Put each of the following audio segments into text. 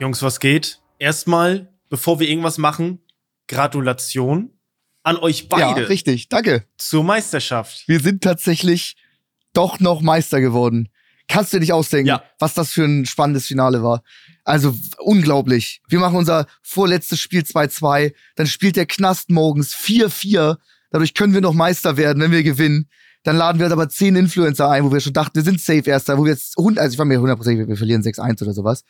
Jungs, was geht? Erstmal, bevor wir irgendwas machen, Gratulation an euch beide. Ja, richtig. Danke. Zur Meisterschaft. Wir sind tatsächlich doch noch Meister geworden. Kannst du dir nicht ausdenken, Ja. was das für ein spannendes Finale war. Also unglaublich. Wir machen unser vorletztes Spiel 2-2, dann spielt der Knast morgens 4-4. Dadurch können wir noch Meister werden, wenn wir gewinnen. Dann laden wir aber zehn Influencer ein, wo wir schon dachten, wir sind safe erster, wo wir jetzt, also ich war mir hundertprozentig, wir verlieren 6-1 oder sowas.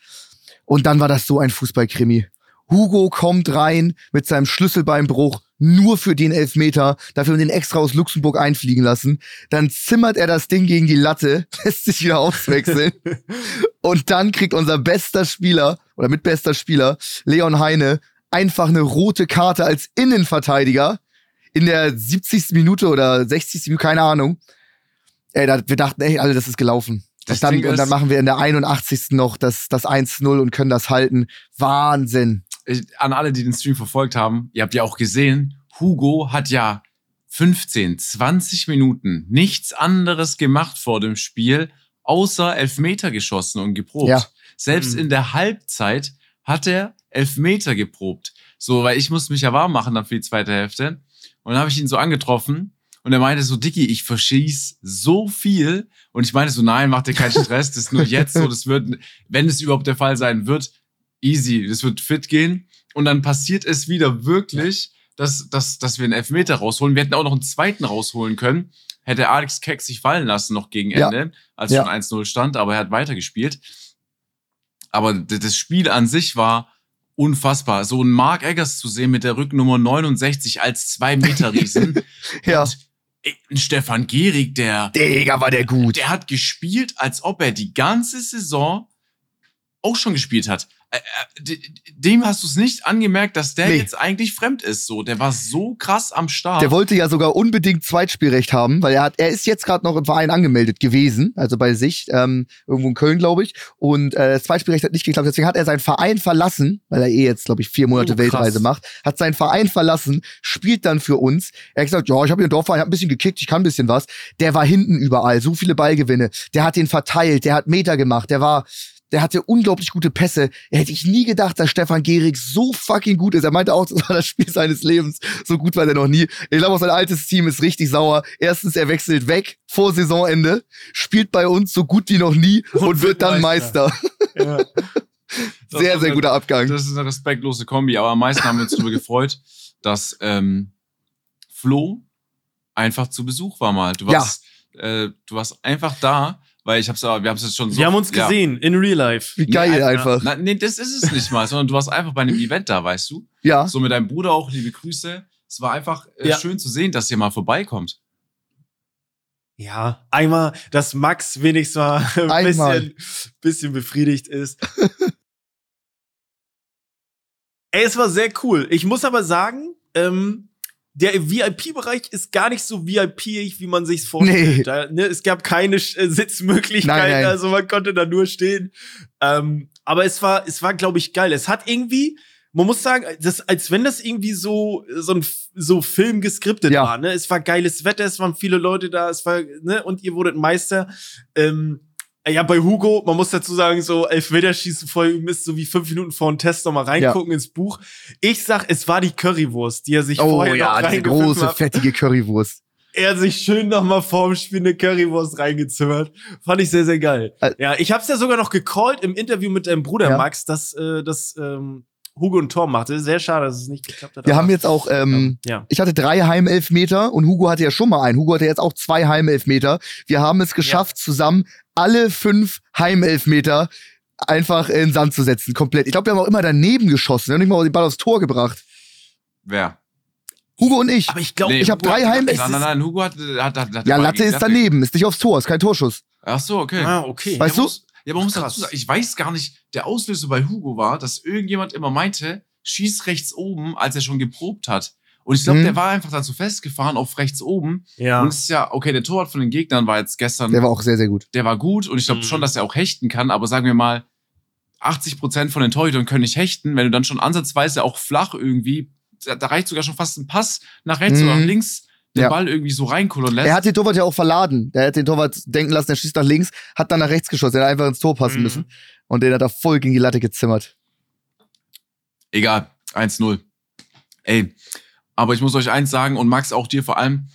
Und dann war das so ein Fußballkrimi. Hugo kommt rein mit seinem Schlüsselbeinbruch nur für den Elfmeter, dafür haben den extra aus Luxemburg einfliegen lassen. Dann zimmert er das Ding gegen die Latte, lässt sich wieder auswechseln. und dann kriegt unser bester Spieler oder mitbester Spieler, Leon Heine, einfach eine rote Karte als Innenverteidiger in der 70. Minute oder 60. Minute, keine Ahnung. Ey, da, wir dachten, ey, alle, das ist gelaufen. Das und dann, Ding und dann machen wir in der 81. noch das, das 1-0 und können das halten. Wahnsinn. An alle, die den Stream verfolgt haben, ihr habt ja auch gesehen, Hugo hat ja 15, 20 Minuten nichts anderes gemacht vor dem Spiel, außer Elfmeter geschossen und geprobt. Ja. Selbst Mhm. in der Halbzeit hat er Elfmeter geprobt. So, weil ich musste mich ja warm machen dann für die zweite Hälfte. Und dann habe ich ihn so angetroffen und er meinte so, Dicky, ich verschieß so viel. Und ich meinte so, nein, mach dir keinen Stress, das ist nur jetzt so, das wird, wenn es überhaupt der Fall sein wird, easy, das wird fit gehen. Und dann passiert es wieder wirklich, dass, dass, dass wir einen Elfmeter rausholen. Wir hätten auch noch einen zweiten rausholen können. Hätte Alex Keck sich fallen lassen noch gegen Ja. Ende, als Ja. schon 1-0 stand, aber er hat weitergespielt. Aber das Spiel an sich war unfassbar. So ein Mark Eggers zu sehen mit der Rücknummer 69 als zwei Meter Riesen. Ja. Und Stefan Gehrig, der, Digga, war der gut. der hat gespielt, als ob er die ganze Saison auch schon gespielt hat. Äh, äh, de- Dem hast du es nicht angemerkt, dass der Nee. jetzt eigentlich fremd ist. So, der war so krass am Start. Der wollte ja sogar unbedingt Zweitspielrecht haben, weil er hat, er ist jetzt gerade noch im Verein angemeldet gewesen, also bei sich, ähm, irgendwo in Köln, glaube ich. Und äh, das Zweitspielrecht hat nicht geklappt. Deswegen hat er seinen Verein verlassen, weil er eh jetzt, glaube ich, vier Monate Oh. Weltreise macht, hat seinen Verein verlassen, spielt dann für uns. Er hat gesagt, ja, ich habe hier einen Dorfverein, hab ein bisschen gekickt, ich kann ein bisschen was. Der war hinten überall, so viele Ballgewinne. Der hat den verteilt, der hat Meter gemacht, der war. Der hatte unglaublich gute Pässe. Hätte ich nie gedacht, dass Stefan Gehrig so fucking gut ist. Er meinte auch, das war das Spiel seines Lebens. So gut war der noch nie. Ich glaube, auch sein altes Team ist richtig sauer. Erstens, er wechselt weg vor Saisonende, spielt bei uns so gut wie noch nie und, Und wird dann Meister. Meister. Ja. Sehr, sehr guter Abgang. Das ist eine respektlose Kombi, aber am meisten haben wir uns darüber gefreut, dass ähm, Flo einfach zu Besuch war mal. Du Ja. warst, äh, du warst einfach da, weil ich hab's, aber- wir haben es jetzt schon so. Wir haben uns ja. gesehen, in real life. Wie geil Nee, einfach. Na, nee, das ist es nicht mal, sondern du warst einfach bei einem Event da, weißt du? Ja. So mit deinem Bruder auch, liebe Grüße. Es war einfach äh, Ja. schön zu sehen, dass ihr mal vorbeikommt. Ja, einmal, dass Max wenigstens mal ein Einmal. bisschen, bisschen befriedigt ist. Ey, es war sehr cool. Ich muss aber sagen, ähm, der VIP-Bereich ist gar nicht so VIP-ig, wie man sich's vorstellt. Nee. Da, ne, es gab keine äh, Sitzmöglichkeiten, Nein, nein. also man konnte da nur stehen. Ähm, aber es war, es war, glaube ich, geil. Es hat irgendwie, man muss sagen, das, als wenn das irgendwie so, so ein so Film geskriptet Ja. war. Ne? Es war geiles Wetter, es waren viele Leute da, es war, ne, und ihr wurdet Meister. Ähm, ja, bei Hugo, man muss dazu sagen, so Elfmeterschießen voll, ihr müsst so wie fünf Minuten vor dem Test noch mal reingucken ins Buch. Ich sag, es war die Currywurst, die er sich Oh vorher ja, noch diese große, hat. fettige Currywurst. Er sich schön noch mal vorm Spiel eine Currywurst reingezimmert. Fand ich sehr, sehr geil. Äh, ja, ich hab's ja sogar noch gecallt im Interview mit deinem Bruder Ja. Max, dass äh, das ähm, Hugo ein Tor machte. Sehr schade, dass es nicht geklappt hat. Wir haben jetzt auch, ähm, ja. ich hatte drei Heimelfmeter und Hugo hatte ja schon mal einen. Hugo hatte jetzt auch zwei Heimelfmeter. Wir haben es geschafft, zusammen alle fünf Heimelfmeter einfach in den Sand zu setzen, komplett. Ich glaube, wir haben auch immer daneben geschossen. Wir haben nicht mal den Ball aufs Tor gebracht. Wer? Hugo und ich. Aber ich glaube, Nee, ich hab Hugo drei hat- Heim- Nein, nein, nein, Hugo hat, hat, hat, hat ja, Latte ist daneben, ist nicht aufs Tor, ist kein Torschuss. Ach so, okay. Ah, okay. Weißt ja, du? Ja, aber man muss Krass. dazu sagen, ich weiß gar nicht, der Auslöser bei Hugo war, dass irgendjemand immer meinte, schieß rechts oben, als er schon geprobt hat. Und ich glaube, Mhm. der war einfach dann so festgefahren auf rechts oben. ja. Und es ist ja, okay, der Torwart von den Gegnern war jetzt gestern, Der der war auch sehr, sehr gut. war, gut und ich glaube Mhm. schon, dass er auch hechten kann, aber sagen wir mal, 80 Prozent von den Torhütern können nicht hechten, wenn du dann schon ansatzweise auch flach irgendwie, da, da reicht sogar schon fast ein Pass nach rechts oder Mhm. nach links, den Ja. Ball irgendwie so reinkullern lässt. Er hat den Torwart ja auch verladen. Der hat den Torwart denken lassen, er schießt nach links, hat dann nach rechts geschossen. Er hat einfach ins Tor passen Mhm. müssen. Und den hat er voll gegen die Latte gezimmert. Egal, 1-0. Ey, aber ich muss euch eins sagen und Max auch dir vor allem,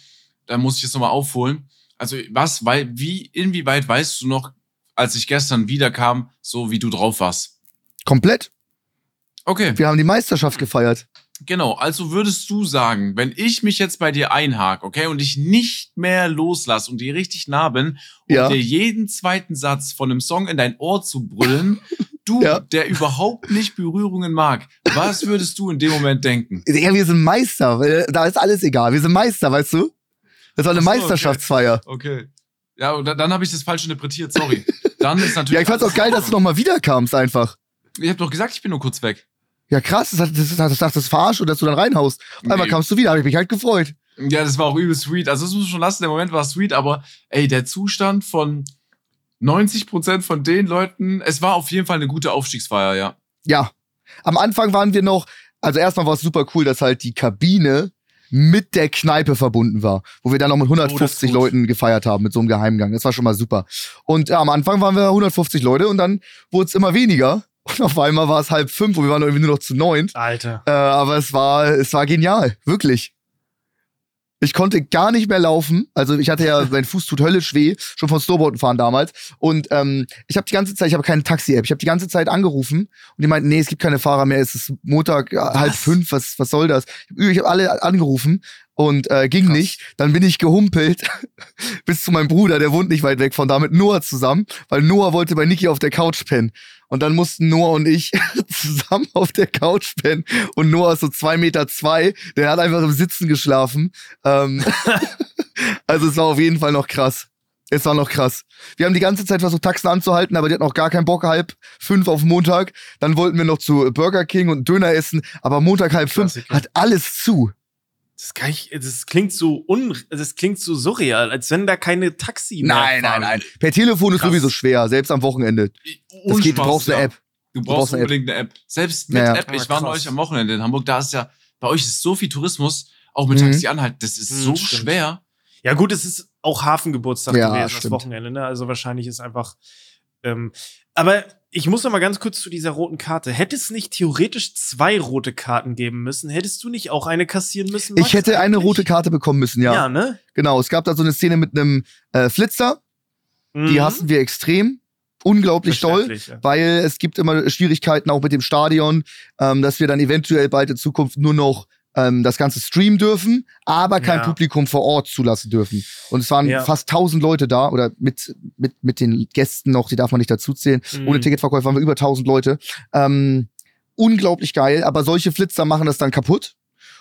da muss ich es nochmal aufholen. Also was, weil, wie, inwieweit weißt du noch, als ich gestern wiederkam, so wie du drauf warst? Komplett. Okay. Wir haben die Meisterschaft gefeiert. Genau, also würdest du sagen, wenn ich mich jetzt bei dir einhake, okay, und ich nicht mehr loslasse und dir richtig nah bin und Ja. dir jeden zweiten Satz von einem Song in dein Ohr zu brüllen, du, Ja. der überhaupt nicht Berührungen mag, was würdest du in dem Moment denken? Ja, wir sind Meister. weil Da ist alles egal. Wir sind Meister, weißt du? Das war eine so, okay. Meisterschaftsfeier. Okay. Ja, und dann, dann habe ich das falsch interpretiert, sorry. Dann ist natürlich. Ja, ich fand's auch geil, dass du nochmal wiederkamst einfach. Ich habe doch gesagt, ich bin nur kurz weg. Ja, krass, das, hat- das, das, das, das, verarscht und dass du dann reinhaust. Einmal Nee. kamst du wieder, habe ich mich halt gefreut. Ja, das war auch übel sweet. Also das muss man schon lassen, der Moment war sweet, aber ey, der Zustand von 90% von den Leuten, es war auf jeden Fall eine gute Aufstiegsfeier, ja. Ja. Am Anfang waren wir noch, also erstmal war es super cool, dass halt die Kabine mit der Kneipe verbunden war, wo wir dann noch mit Oh, das 150 ist gut. Leuten gefeiert haben, mit so einem Geheimgang. Das war schon mal super. Und äh, am Anfang waren wir 150 Leute und dann wurde es immer weniger. Und auf einmal war es halb fünf und wir waren irgendwie nur noch zu neunt. Alter. Äh, aber es war, es war genial, wirklich. Ich konnte gar nicht mehr laufen. Also ich hatte ja, mein Fuß tut höllisch weh, schon von Snowboarden fahren damals. Und ähm, ich habe die ganze Zeit, ich habe keine Taxi-App, ich habe die ganze Zeit angerufen und die meinten, nee, es gibt keine Fahrer mehr, es ist Montag äh, halb fünf, was, was soll das? Ich habe alle angerufen und äh, ging Krass. nicht. Dann bin ich gehumpelt bis zu meinem Bruder, der wohnt nicht weit weg von da, mit Noah zusammen, weil Noah wollte bei Niki auf der Couch pennen. Und dann mussten Noah und ich zusammen auf der Couch pennen. Und Noah ist so zwei Meter zwei, der hat einfach im Sitzen geschlafen. Ähm, also es war auf jeden Fall noch krass. Es war noch krass. Wir haben die ganze Zeit versucht, Taxen anzuhalten, aber die hatten auch gar keinen Bock, halb fünf auf Montag. Dann wollten wir noch zu Burger King und Döner essen, aber Montag halb fünf Klassiker. hat alles zu. Das, kann ich, das klingt so un, das klingt so surreal, als wenn da keine Taxi mehr Nein, nein, fahren. nein. Per Telefon ist Krass. sowieso schwer, selbst am Wochenende. Das geht, du brauchst eine App. Du brauchst brauchst eine App. unbedingt eine App. Selbst mit Ja, ja. App. Ich war krass. neulich am Wochenende in Hamburg. Da ist ja, bei euch ist so viel Tourismus, auch mit Mhm. Taxi anhalten. Das ist Mhm, so stimmt. schwer. Ja, gut, es ist auch Hafengeburtstag Ja, gewesen, das stimmt. Wochenende, ne? Also wahrscheinlich ist einfach. Ähm, aber ich muss noch mal ganz kurz zu dieser roten Karte. Hätte es nicht theoretisch zwei rote Karten geben müssen? Hättest du nicht auch eine kassieren müssen? Max, Ich hätte eine rote Karte bekommen müssen, ja. Ja, ne? Genau, es gab da so eine Szene mit einem äh, Flitzer, die Mhm. hassen wir extrem. Unglaublich toll. Ja. weil es gibt immer Schwierigkeiten auch mit dem Stadion, ähm, dass wir dann eventuell bald in Zukunft nur noch ähm, das Ganze streamen dürfen, aber kein Ja. Publikum vor Ort zulassen dürfen. Und es waren Ja. fast 1000 Leute da oder mit, mit, mit den Gästen noch, die darf man nicht dazuzählen. Mhm. Ohne Ticketverkäufer waren wir über 1000 Leute. Ähm, unglaublich geil, aber solche Flitzer machen das dann kaputt.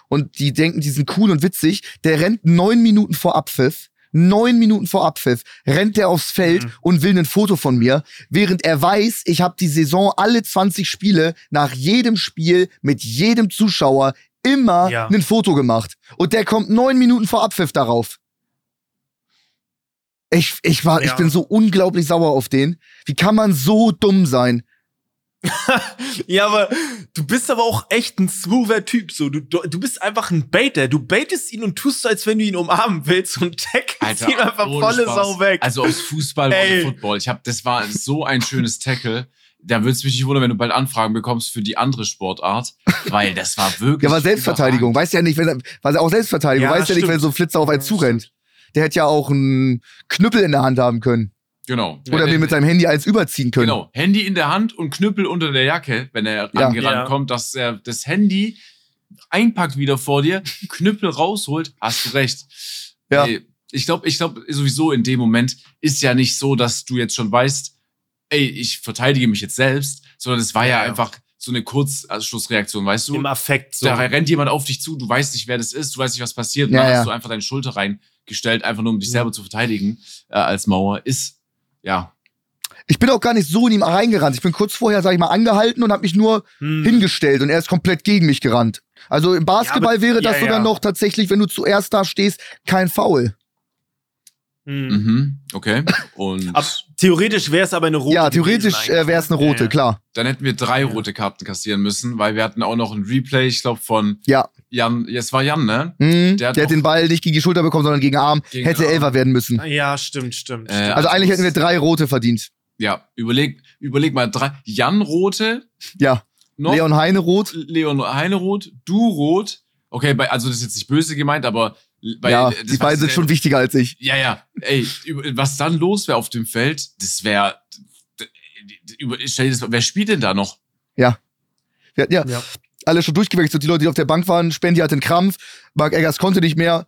Und die denken, die sind cool und witzig. Der rennt neun Minuten vor Abpfiff. Neun Minuten vor Abpfiff rennt er aufs Feld Mhm. und will ein Foto von mir, während er weiß, ich habe die Saison alle 20 Spiele nach jedem Spiel mit jedem Zuschauer immer Ja. ein Foto gemacht. Und der kommt neun Minuten vor Abpfiff darauf. Ich, ich war, ich Ja. bin so unglaublich sauer auf den. Wie kann man so dumm sein? Ja, aber du bist aber auch echt ein smoother Typ. So, du, du du bist einfach ein Baiter. Du baitest ihn und tust so, als wenn du ihn umarmen willst und tackelst ihn einfach volle Spaß. Sau weg. Also aus Fußball oder Football. Ich hab, das war so ein schönes Tackle. Da würde es mich nicht wundern, wenn du bald Anfragen bekommst für die andere Sportart, weil das war wirklich. Ja, war Selbstverteidigung. Weiß ja nicht, wenn er, war auch Selbstverteidigung. Ja, weiß ja nicht, wenn so ein Flitzer auf einen zurennt. Der hätte ja auch einen Knüppel in der Hand haben können. Genau. Oder mir mit seinem Handy eins überziehen können. Genau. Handy in der Hand und Knüppel unter der Jacke, wenn er Ja. angerannt Ja. kommt, dass er das Handy einpackt wieder vor dir, Knüppel rausholt, hast du recht. Ja. Ey, Ich glaube, ich glaube sowieso in dem Moment ist ja nicht so, dass du jetzt schon weißt, ey, ich verteidige mich jetzt selbst, sondern es war ja, Ja, ja. einfach so eine Kurzschlussreaktion, weißt du? Im Affekt. So. Da rennt jemand auf dich zu, du weißt nicht, wer das ist, du weißt nicht, was passiert. Und Ja, dann ja. hast du einfach deine Schulter reingestellt, einfach nur um dich Ja. selber zu verteidigen äh, als Mauer. Ist, ja, Ich bin auch gar nicht so in ihm reingerannt. Ich bin kurz vorher, sag ich mal, angehalten und habe mich nur Hm. hingestellt und er ist komplett gegen mich gerannt. Also im Basketball aber- wäre das ja, sogar ja. noch tatsächlich, wenn du zuerst da stehst, kein Foul. Hm. mhm, okay. Und Ab, theoretisch wäre es aber eine rote. ja, theoretisch äh, wäre es eine rote, Ja, ja. klar. dann hätten wir drei Ja. rote Karten kassieren müssen, weil wir hatten auch noch ein Replay, ich glaube, von Ja. Jan, ja, es war Jan, ne? Mhm. Der Der hat hat, noch- den Ball nicht gegen die Schulter bekommen, sondern gegen den Arm. Gegen Hätte Arm. Elfer werden müssen. Ja, stimmt, stimmt. Äh. Also Abschluss. eigentlich hätten wir drei rote verdient. Ja, überleg, überleg mal, drei, Jan rote, Ja. noch Leon Heineroth. Leon Heineroth, du rot. Okay, bei, also das ist jetzt nicht böse gemeint, aber bei, ja, das die beiden sind ja- schon wichtiger als ich. Ja, ja. Ey, was dann los wäre auf dem Feld, das wäre. Stell dir das, wer spielt denn da noch? Wir hatten ja, Ja. alle schon durchgewechselt. Die Leute, die auf der Bank waren, Spendi hatte einen Krampf, Marc Eggers konnte nicht mehr.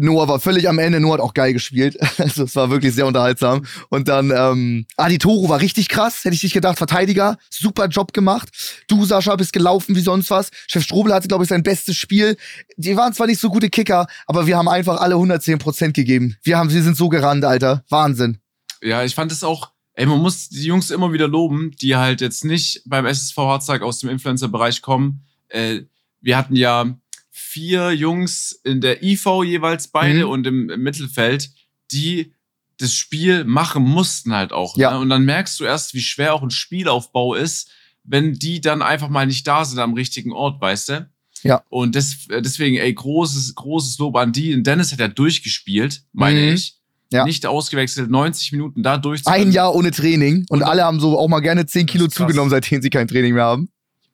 Noah war völlig am Ende, Noah hat auch geil gespielt. Also es war wirklich sehr unterhaltsam. Und dann, ähm, Adi Toro war richtig krass, hätte ich nicht gedacht. Verteidiger, super Job gemacht. Du, Sascha, bist gelaufen wie sonst was. Chef Strobel hatte, glaube ich, sein bestes Spiel. Die waren zwar nicht so gute Kicker, aber wir haben einfach alle 110 Prozent gegeben. Wir haben, wir sind so gerannt, Alter. Wahnsinn. Ja, ich fand es auch. Ey, man muss die Jungs immer wieder loben, die halt jetzt nicht beim SSV Harzag aus dem Influencer-Bereich kommen. Äh, wir hatten ja vier Jungs in der IV jeweils beide Mhm. und im, im Mittelfeld, die das Spiel machen mussten halt auch. Ja. Ne? Und dann merkst du erst, wie schwer auch ein Spielaufbau ist, wenn die dann einfach mal nicht da sind am richtigen Ort, weißt du? Ja. Und des, äh, deswegen, ey, großes, großes Lob an die. Und Dennis hat ja durchgespielt, meine Mhm. ich. Ja. Nicht ausgewechselt, 90 Minuten da durch. Ein Jahr ohne Training und Und- alle haben so auch mal gerne 10 Das Kilo zugenommen, seitdem sie kein Training mehr haben.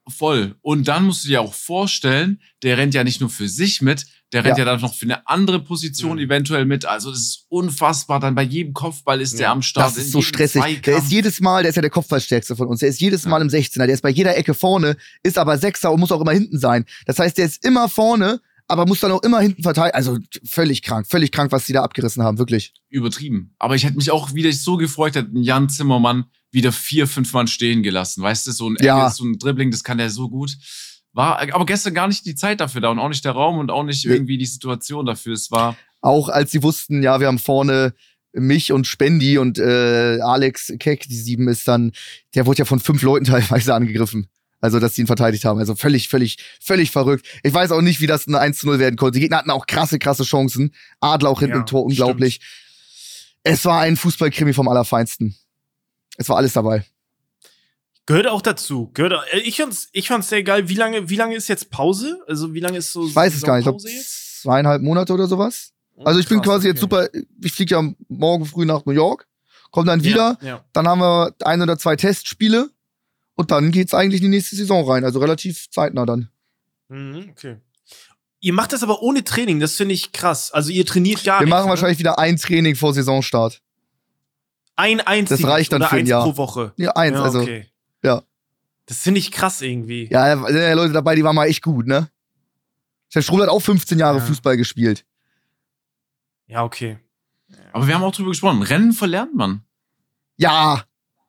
Voll. Und dann musst du dir auch vorstellen, der rennt ja nicht nur für sich mit, der rennt ja, Ja. dann noch für eine andere Position Mhm. eventuell mit. Also das ist unfassbar. Dann bei jedem Kopfball ist der Ja. am Start. Das ist so stressig. Der Zweikampf. ist jedes Mal, der ist ja der Kopfballstärkste von uns. Der ist jedes Mal im 16er. Der ist bei jeder Ecke vorne, ist aber Sechser und muss auch immer hinten sein. Das heißt, der ist immer vorne, aber muss dann auch immer hinten verteidigen. Also völlig krank, völlig krank, was die da abgerissen haben, wirklich. übertrieben. Aber ich hätte mich auch wieder so gefreut, hätte Jan Zimmermann wieder vier, fünf Mann stehen gelassen. Weißt du, so ein, Ja. So ein Dribbling, das kann der so gut. War aber gestern gar nicht die Zeit dafür da und auch nicht der Raum und auch nicht irgendwie die Situation dafür. Es war Auch als sie wussten, ja, wir haben vorne mich und Spendi und äh, Alex Keck, die sieben ist dann, der wurde ja von fünf Leuten teilweise angegriffen. Also, dass die ihn verteidigt haben. Also völlig, völlig, völlig verrückt. Ich weiß auch nicht, wie das ein 1 zu 0 werden konnte. Die Gegner hatten auch krasse, krasse Chancen. Adler auch hinten Ja, im Tor, unglaublich. Es war ein Fußballkrimi vom Allerfeinsten. Es war alles dabei. Gehört auch dazu. Gehört, äh, ich fand's, ich fand's sehr geil. Wie lange, wie lange ist jetzt Pause? Also, wie lange ist so Ich weiß es gar nicht. Ich glaube, jetzt? zweieinhalb Monate oder sowas. Also ich bin Krass, quasi jetzt okay. super, ich fliege ja morgen früh nach New York, komme dann wieder, Ja, ja. dann haben wir ein oder zwei Testspiele und dann geht's eigentlich in die nächste Saison rein. Also relativ zeitnah dann. Mhm, okay. Ihr macht das aber ohne Training, das finde ich krass. Also ihr trainiert gar Wir nicht. machen ne? wahrscheinlich wieder ein Training vor Saisonstart. Ein einziges Das reicht dann oder für ein eins Jahr. pro Woche. Ja, eins, ja, also. okay. ja. Das finde ich krass irgendwie. Ja, da sind ja Leute dabei, die waren mal echt gut, ne? Der Strobel hat auch 15 Jahre Ja. Fußball gespielt. Ja, okay. Aber wir haben auch drüber gesprochen. Rennen verlernt man. Ja,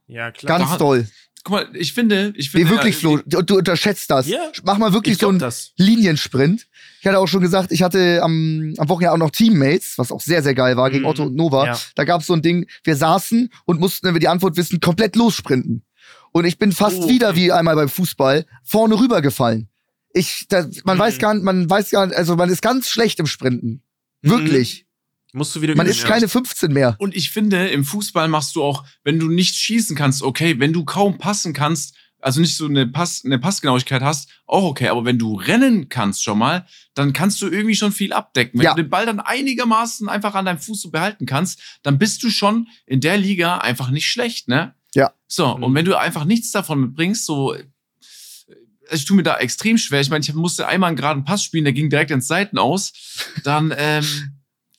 Ja, klar. ganz da- toll. Guck mal, ich finde, ich Nee, finde. wirklich, äh, Flo, du, du unterschätzt das. Ja, Mach mal wirklich ich so glaub ein das. Liniensprint. Ich hatte auch schon gesagt, ich hatte am, am Wochenende auch noch Teammates, was auch sehr, sehr geil war, gegen Mhm. Otto und Nova. Ja. Da gab es so ein Ding, wir saßen und mussten, wenn wir die Antwort wissen, komplett lossprinten. Und ich bin fast Oh, wieder wie einmal beim Fußball vorne rübergefallen. Ich, da, man Mhm. weiß gar nicht, man weiß gar nicht, also man ist ganz schlecht im Sprinten. Wirklich. Musst du wieder Man ist keine 15 mehr. Und ich finde, im Fußball machst du auch, wenn du nicht schießen kannst, okay, wenn du kaum passen kannst, also nicht so eine, Pass, eine Passgenauigkeit hast, auch okay, aber wenn du rennen kannst schon mal, dann kannst du irgendwie schon viel abdecken. Wenn Ja. du den Ball dann einigermaßen einfach an deinem Fuß so behalten kannst, dann bist du schon in der Liga einfach nicht schlecht, ne? Ja. So, Mhm. und wenn du einfach nichts davon mitbringst, so, äh, ich tue mir da extrem schwer. Ich meine, ich musste einmal einen geraden Pass spielen, der ging direkt ins Seiten aus. Dann, ähm,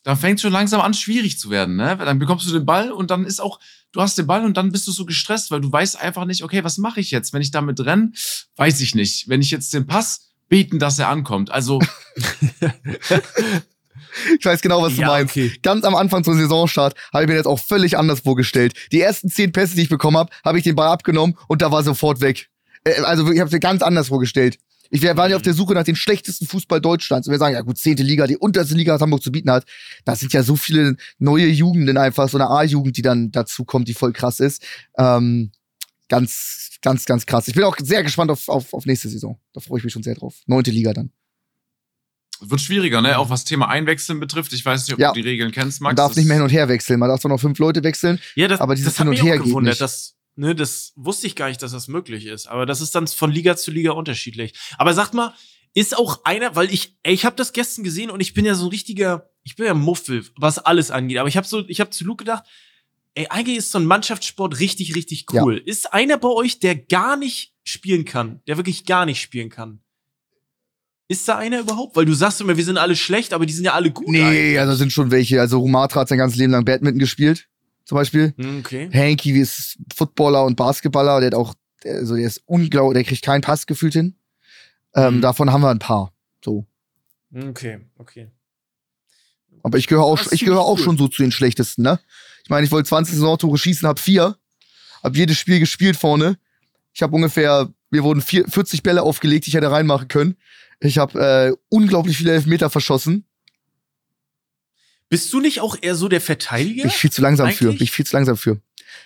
dann fängt schon langsam an, schwierig zu werden. Ne? Dann bekommst du den Ball und dann ist auch, du hast den Ball und dann bist du so gestresst, weil du weißt einfach nicht, okay, was mache ich jetzt? Wenn ich damit renne, weiß ich nicht. Wenn ich jetzt den Pass beten, dass er ankommt. Also, Ich weiß genau, was du Ja, meinst. okay. Ganz am Anfang zum Saisonstart habe ich mir das auch völlig anders vorgestellt. Die ersten zehn Pässe, die ich bekommen habe, habe ich den Ball abgenommen und da war sofort weg. Äh, Also ich habe es mir ganz anders vorgestellt. Ich wir waren ja auf der Suche nach dem schlechtesten Fußball Deutschlands. Und wir sagen, ja gut, zehnte Liga, die unterste Liga, was Hamburg zu bieten hat. Da sind ja so viele neue Jugenden einfach, so eine A-Jugend, die dann dazu kommt, die voll krass ist. Ähm, ganz, ganz, ganz krass. Ich bin auch sehr gespannt auf, auf, auf nächste Saison. Da freue ich mich schon sehr drauf. Neunte Liga dann. wird schwieriger, ne? Auch was Thema Einwechseln betrifft. Ich weiß nicht, ob Ja. du die Regeln kennst, Max. Man darf nicht mehr hin und her wechseln. Man darf zwar noch fünf Leute wechseln. Ja, das, Aber dieses das hat Hin und Her geht nicht. Das, ne, das wusste ich gar nicht, dass das möglich ist. Aber das ist dann von Liga zu Liga unterschiedlich. Aber sagt mal, ist auch einer, weil ich, ey, ich habe das gestern gesehen und ich bin ja so ein richtiger, ich bin ja Muffel, was alles angeht. Aber ich habe so, ich habe zu Luke gedacht, ey, eigentlich ist so ein Mannschaftssport richtig, richtig cool. Ist einer bei euch, der gar nicht spielen kann, der wirklich gar nicht spielen kann. Ist da einer überhaupt? Weil du sagst immer, wir sind alle schlecht, aber die sind ja alle gut. Nee, eigentlich. also sind schon welche. Also Rumatra hat sein ganzes Leben lang Badminton gespielt, zum Beispiel. Hm, Okay. Hanky ist Footballer und Basketballer, der hat auch, also der ist unglaublich, der kriegt keinen Pass gefühlt hin. Ähm, Mhm. Davon haben wir ein paar. So. Hm, Okay, okay. Aber ich gehöre auch, ich gehöre auch cool. schon so zu den schlechtesten, ne? Ich meine, ich wollte 20 Saisontore schießen, hab vier. Hab jedes Spiel gespielt vorne. Ich habe ungefähr, mir wurden vier, 40 Bälle aufgelegt, die ich hätte reinmachen können. Ich habe äh, unglaublich viele Elfmeter verschossen. Bist du nicht auch eher so der Verteidiger? Bin ich viel zu langsam für. Eigentlich? Bin ich viel zu langsam für.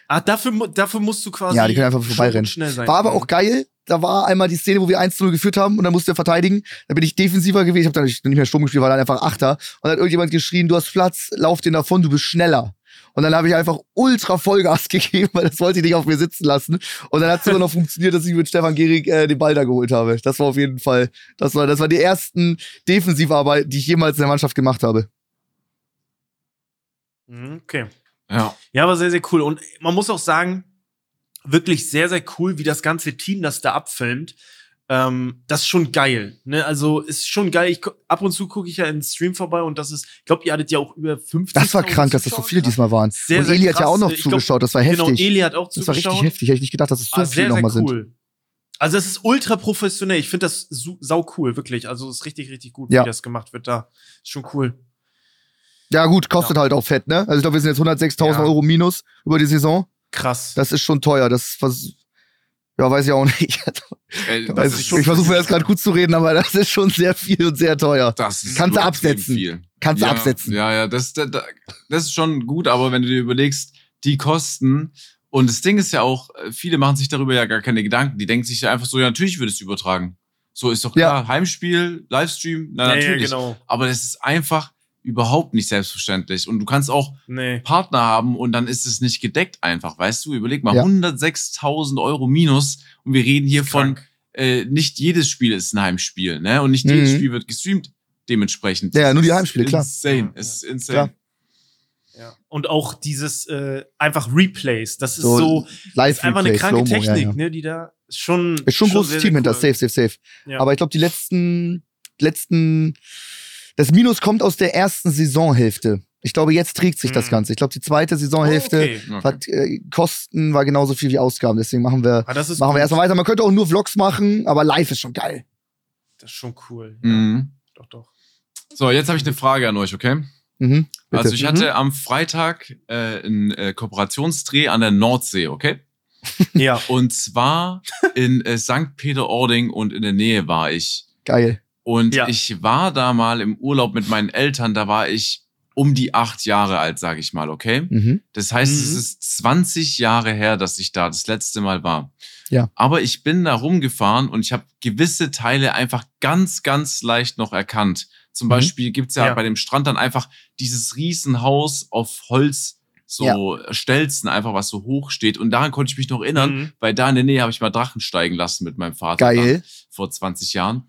ah, dafür, dafür musst du quasi. Ja, die können einfach vorbeirennen. Schnell sein. War aber auch geil. Da war einmal die Szene, wo wir 1 zu 0 geführt haben und dann musste er verteidigen. Da bin ich defensiver gewesen. Ich habe dann nicht nicht mehr Sturm gespielt, war dann einfach Achter. Und dann hat irgendjemand geschrien, du hast Platz, lauf den davon, du bist schneller. Und dann habe ich einfach ultra Vollgas gegeben, weil das wollte ich nicht auf mir sitzen lassen. Und dann hat es sogar noch funktioniert, dass ich mit Stefan Gehrig äh, den Ball da geholt habe. Das war auf jeden Fall, das war, das war die ersten Defensivarbeiten, die ich jemals in der Mannschaft gemacht habe. Mhm, Okay. Ja. Ja, aber sehr, sehr cool. Und man muss auch sagen, wirklich sehr, sehr cool, wie das ganze Team das da abfilmt. Ähm, das ist schon geil. Ne? Also ist schon geil. Ich, ab und zu gucke ich ja in den Stream vorbei und das ist, ich glaube, ihr hattet ja auch über 50. Das war krank, dass das so viele diesmal waren. Sehr, und sehr Eli hat ja krass. auch noch Ich glaub, zugeschaut, das war Genau, heftig. Eli hat auch das war zugeschaut. richtig heftig, hätte ich nicht gedacht, dass es so Ah, viele nochmal sehr sind. cool. Also es ist ultra professionell. Ich finde das sau cool, wirklich. Also es ist richtig, richtig gut, Ja. wie das gemacht wird da. Ist schon cool. Ja, gut, kostet halt auch fett, ne? Also ich glaube, wir sind jetzt 106.000 Ja. Euro minus über die Saison. Krass. Das ist schon teuer. Das was, ja, weiß ich auch nicht. Ey, Also, ist ich schon- versuche mir das gerade gut zu reden, aber das ist schon sehr viel und sehr teuer. Das ist Kannst du absetzen. Viel. Kannst du ja, absetzen. Ja, ja, das, das, das ist schon gut, aber wenn du dir überlegst, die Kosten, und das Ding ist ja auch, äh, viele machen sich darüber ja gar keine Gedanken. Die denken sich ja einfach so, ja, natürlich würdest du übertragen. So ist doch Ja. klar. Heimspiel, Livestream, na, ja, ja, natürlich. genau. Aber das ist einfach überhaupt nicht selbstverständlich. Und du kannst auch Nee. Partner haben und dann ist es nicht gedeckt einfach, weißt du? Überleg mal, Ja. 106.000 Euro minus und wir reden hier von, äh, nicht jedes Spiel ist ein Heimspiel, ne? Und nicht jedes Mhm. Spiel wird gestreamt dementsprechend. Ja, nur die Heimspiele, klar. Insane, Ja, es ist insane. Klar. Ja. Und auch dieses äh, einfach Replays. Das ist So so, Live ist einfach eine kranke Technik, ja, ja. ne, die da ist schon. Ist schon ein großes Team sehr hinter, cool. safe, safe, safe. Ja. Aber ich glaube, die letzten, letzten, das Minus kommt aus der ersten Saisonhälfte. Ich glaube, jetzt trägt sich das Mhm. Ganze. Ich glaube, die zweite Oh, Saisonhälfte okay. Okay. hat äh, Kosten war genauso viel wie Ausgaben. Deswegen machen wir, Ah, das ist machen wir erstmal weiter. Man könnte auch nur Vlogs machen, aber live ist schon geil. Das ist schon cool. Ja, Mhm. Doch, doch. So, jetzt habe ich eine Frage an euch, okay? Mhm. Also ich Mhm. hatte am Freitag äh, einen äh, Kooperationsdreh an der Nordsee, okay? Ja. Und zwar in äh, St. Peter-Ording und in der Nähe war ich. geil. Und Ja. ich war da mal im Urlaub mit meinen Eltern, da war ich um die acht Jahre alt, sage ich mal, okay? Mhm. Das heißt, es Mhm. ist 20 Jahre her, dass ich da das letzte Mal war. Ja. Aber ich bin da rumgefahren und ich habe gewisse Teile einfach ganz, ganz leicht noch erkannt. Zum Mhm. Beispiel gibt's ja, Ja. bei dem Strand dann einfach dieses Riesenhaus auf Holz, so Stelzen einfach, was so hoch steht. Und daran konnte ich mich noch erinnern, Mhm. weil da in der Nähe habe ich mal Drachen steigen lassen mit meinem Vater. Geil. Dann, vor 20 Jahren.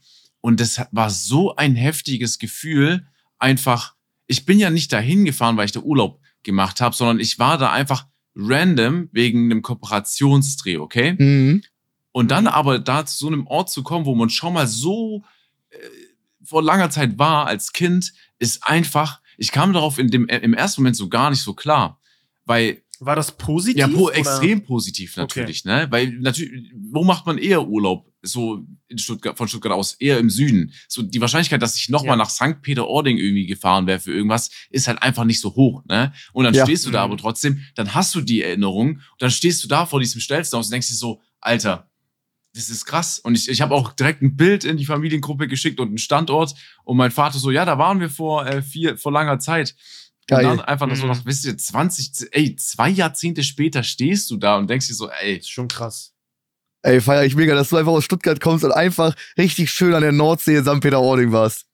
Und das war so ein heftiges Gefühl, einfach, ich bin ja nicht dahin gefahren, weil ich da Urlaub gemacht habe, sondern ich war da einfach random wegen einem Kooperationsdreh, okay? Mhm. Und dann aber da zu so einem Ort zu kommen, wo man schon mal so äh, vor langer Zeit war als Kind, ist einfach, ich kam darauf in dem, im ersten Moment so gar nicht so klar. Weil War das positiv? ja, po extrem positiv natürlich, ne? Weil natürlich, wo macht man eher Urlaub? So in Stuttgart, von Stuttgart aus, eher im Süden. So die Wahrscheinlichkeit, dass ich nochmal Ja. nach St. Peter-Ording irgendwie gefahren wäre für irgendwas, ist halt einfach nicht so hoch, ne? Und dann Ja. stehst du da Mhm. aber trotzdem, dann hast du die Erinnerung und dann stehst du da vor diesem Stelzhaus und denkst dir so, Alter, das ist krass. Und ich, ich habe auch direkt ein Bild in die Familiengruppe geschickt und einen Standort. Und mein Vater so, ja, da waren wir vor äh, vier, vor langer Zeit. Geil. Und dann einfach noch so Mhm. nach, wisst ihr, 20, ey, zwei Jahrzehnte später stehst du da und denkst dir so, ey, Ist schon krass. Ey, feier ich mega, dass du einfach aus Stuttgart kommst und einfach richtig schön an der Nordsee in St. Peter-Ording warst.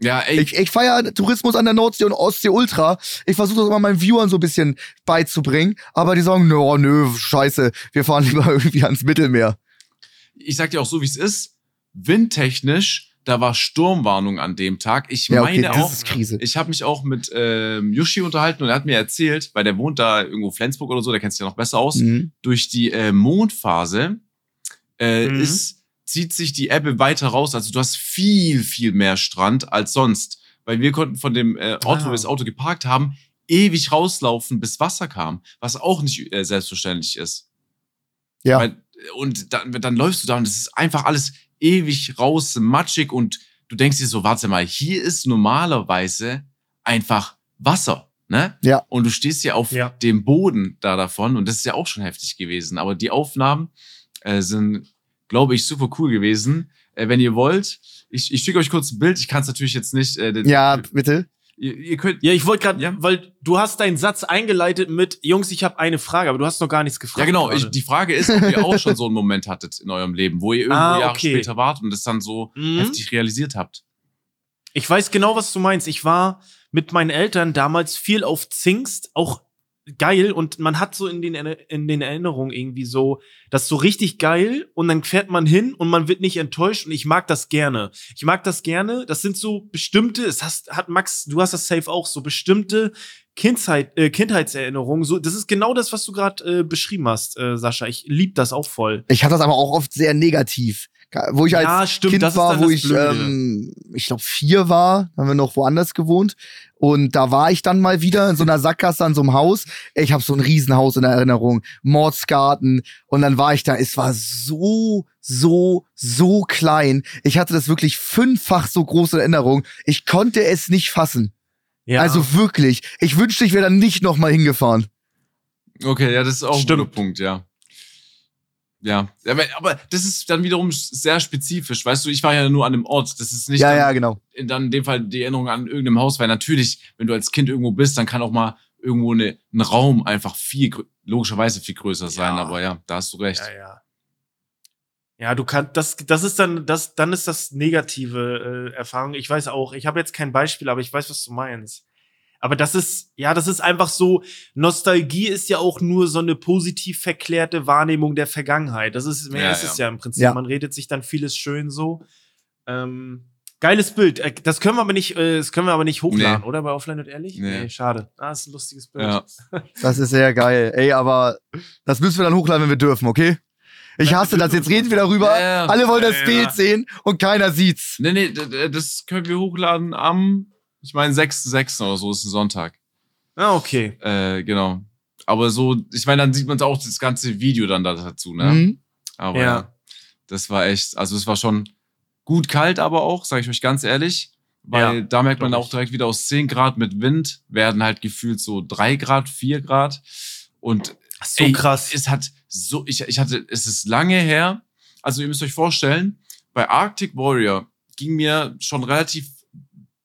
ja, ey, Ich, ich feiere Tourismus an der Nordsee und Ostsee ultra. Ich versuche das immer meinen Viewern so ein bisschen beizubringen, aber die sagen, nö, nö, scheiße, wir fahren lieber irgendwie ans Mittelmeer. ich sag dir auch so, wie es ist. Windtechnisch, da war Sturmwarnung an dem Tag. Ich Ja, okay, meine das auch, ist Krise. ich habe mich auch mit ähm, Yoshi unterhalten und er hat mir erzählt, weil der wohnt da irgendwo Flensburg oder so, der kennt sich ja noch besser aus, Mhm. durch die äh, Mondphase äh, Mhm. ist, zieht sich die Ebbe weiter raus. Also du hast viel, viel mehr Strand als sonst. Weil wir konnten von dem äh, Ort, wo Ah. wir das Auto geparkt haben, ewig rauslaufen, bis Wasser kam. Was auch nicht äh, selbstverständlich ist. Ja. Weil, und dann, dann läufst du da und es ist einfach alles ewig raus, matschig und du denkst dir so, warte mal, hier ist normalerweise einfach Wasser, ne? Ja. Und du stehst ja auf Ja. dem Boden da davon und das ist ja auch schon heftig gewesen. Aber die Aufnahmen äh, sind, glaube ich, super cool gewesen. Äh, wenn ihr wollt, ich, ich schicke euch kurz ein Bild. Ich kann es natürlich jetzt nicht. Äh, Ja, bitte. Ihr, ihr könnt. Ja, ich wollte gerade, Ja. weil du hast deinen Satz eingeleitet mit, Jungs, ich habe eine Frage, aber du hast noch gar nichts gefragt. Ja, genau. Ich, die Frage ist, ob ihr auch schon so einen Moment hattet in eurem Leben, wo ihr irgendwo Ah, Jahre okay. später wart und das dann so Mhm. heftig realisiert habt. Ich weiß genau, was du meinst. Ich war mit meinen Eltern damals viel auf Zingst, auch geil und man hat so in den, in den Erinnerungen irgendwie so, das ist so richtig geil und dann fährt man hin und man wird nicht enttäuscht und ich mag das gerne. Ich mag das gerne. Das sind so bestimmte, es hast, hat Max, du hast das safe auch, so bestimmte Kindheit, äh, Kindheitserinnerungen. So, das ist genau das, was du gerade äh, beschrieben hast, äh, Sascha. Ich lieb das auch voll. Ich hatte das aber auch oft sehr negativ. Wo ich als ja, stimmt, Kind das war, wo ich, ähm, ich glaube, vier war, haben wir noch woanders gewohnt. Und da war ich dann mal wieder in so einer Sackgasse an so einem Haus. Ich habe so ein Riesenhaus in Erinnerung, Mordsgarten. Und dann war ich da. Es war so, so, so klein. Ich hatte das wirklich fünffach so groß in Erinnerung. Ich konnte es nicht fassen. ja. Also wirklich. Ich wünschte, ich wäre dann nicht noch mal hingefahren. Okay, ja, das ist auch Stimmt. ein guter Punkt, ja. Ja, aber, das ist dann wiederum sehr spezifisch. Weißt du, ich war ja nur an dem Ort. Das ist nicht ja, dann, ja, genau. in, dann in dem Fall die Erinnerung an irgendeinem Haus, weil natürlich, wenn du als Kind irgendwo bist, dann kann auch mal irgendwo eine, ein Raum einfach viel, logischerweise viel größer sein. Ja. Aber ja, da hast du recht. Ja, ja. Ja, du kannst, das, das ist dann, das, dann ist das negative äh, Erfahrung. Ich weiß auch, ich habe jetzt kein Beispiel, aber ich weiß, was du meinst. Aber das ist, ja, das ist einfach so, Nostalgie ist ja auch nur so eine positiv verklärte Wahrnehmung der Vergangenheit. Das ist, mehr Ja, ist ja. es ja im Prinzip. Ja. Man redet sich dann vieles schön so. Ähm, geiles Bild. Äh, Das können wir aber nicht, äh, das können wir aber nicht hochladen, Nee. oder? Bei Offline und Ehrlich? Nee. schade. Ah, ist ein lustiges Bild. Ja. Das ist sehr geil. Ey, aber das müssen wir dann hochladen, wenn wir dürfen, okay? Ich hasse das. Jetzt reden wir darüber. Ja, ja. Alle wollen das Ja, ja. Bild sehen und keiner sieht's. Nee, nee, das können wir hochladen am, ich meine, 6.6. oder so ist ein Sonntag. Ah, okay. Äh, genau. Aber so, ich meine, dann sieht man auch das ganze Video dann da dazu, ne? Mhm. Aber Ja. das war echt, also es war schon gut kalt, aber auch, sage ich euch ganz ehrlich. Weil Ja, da merkt man auch direkt wieder aus 10 Grad mit Wind werden halt gefühlt so 3 Grad, 4 Grad. Und So ey, krass. es hat so, ich, ich hatte, es ist lange her. Also ihr müsst euch vorstellen, bei Arctic Warrior ging mir schon relativ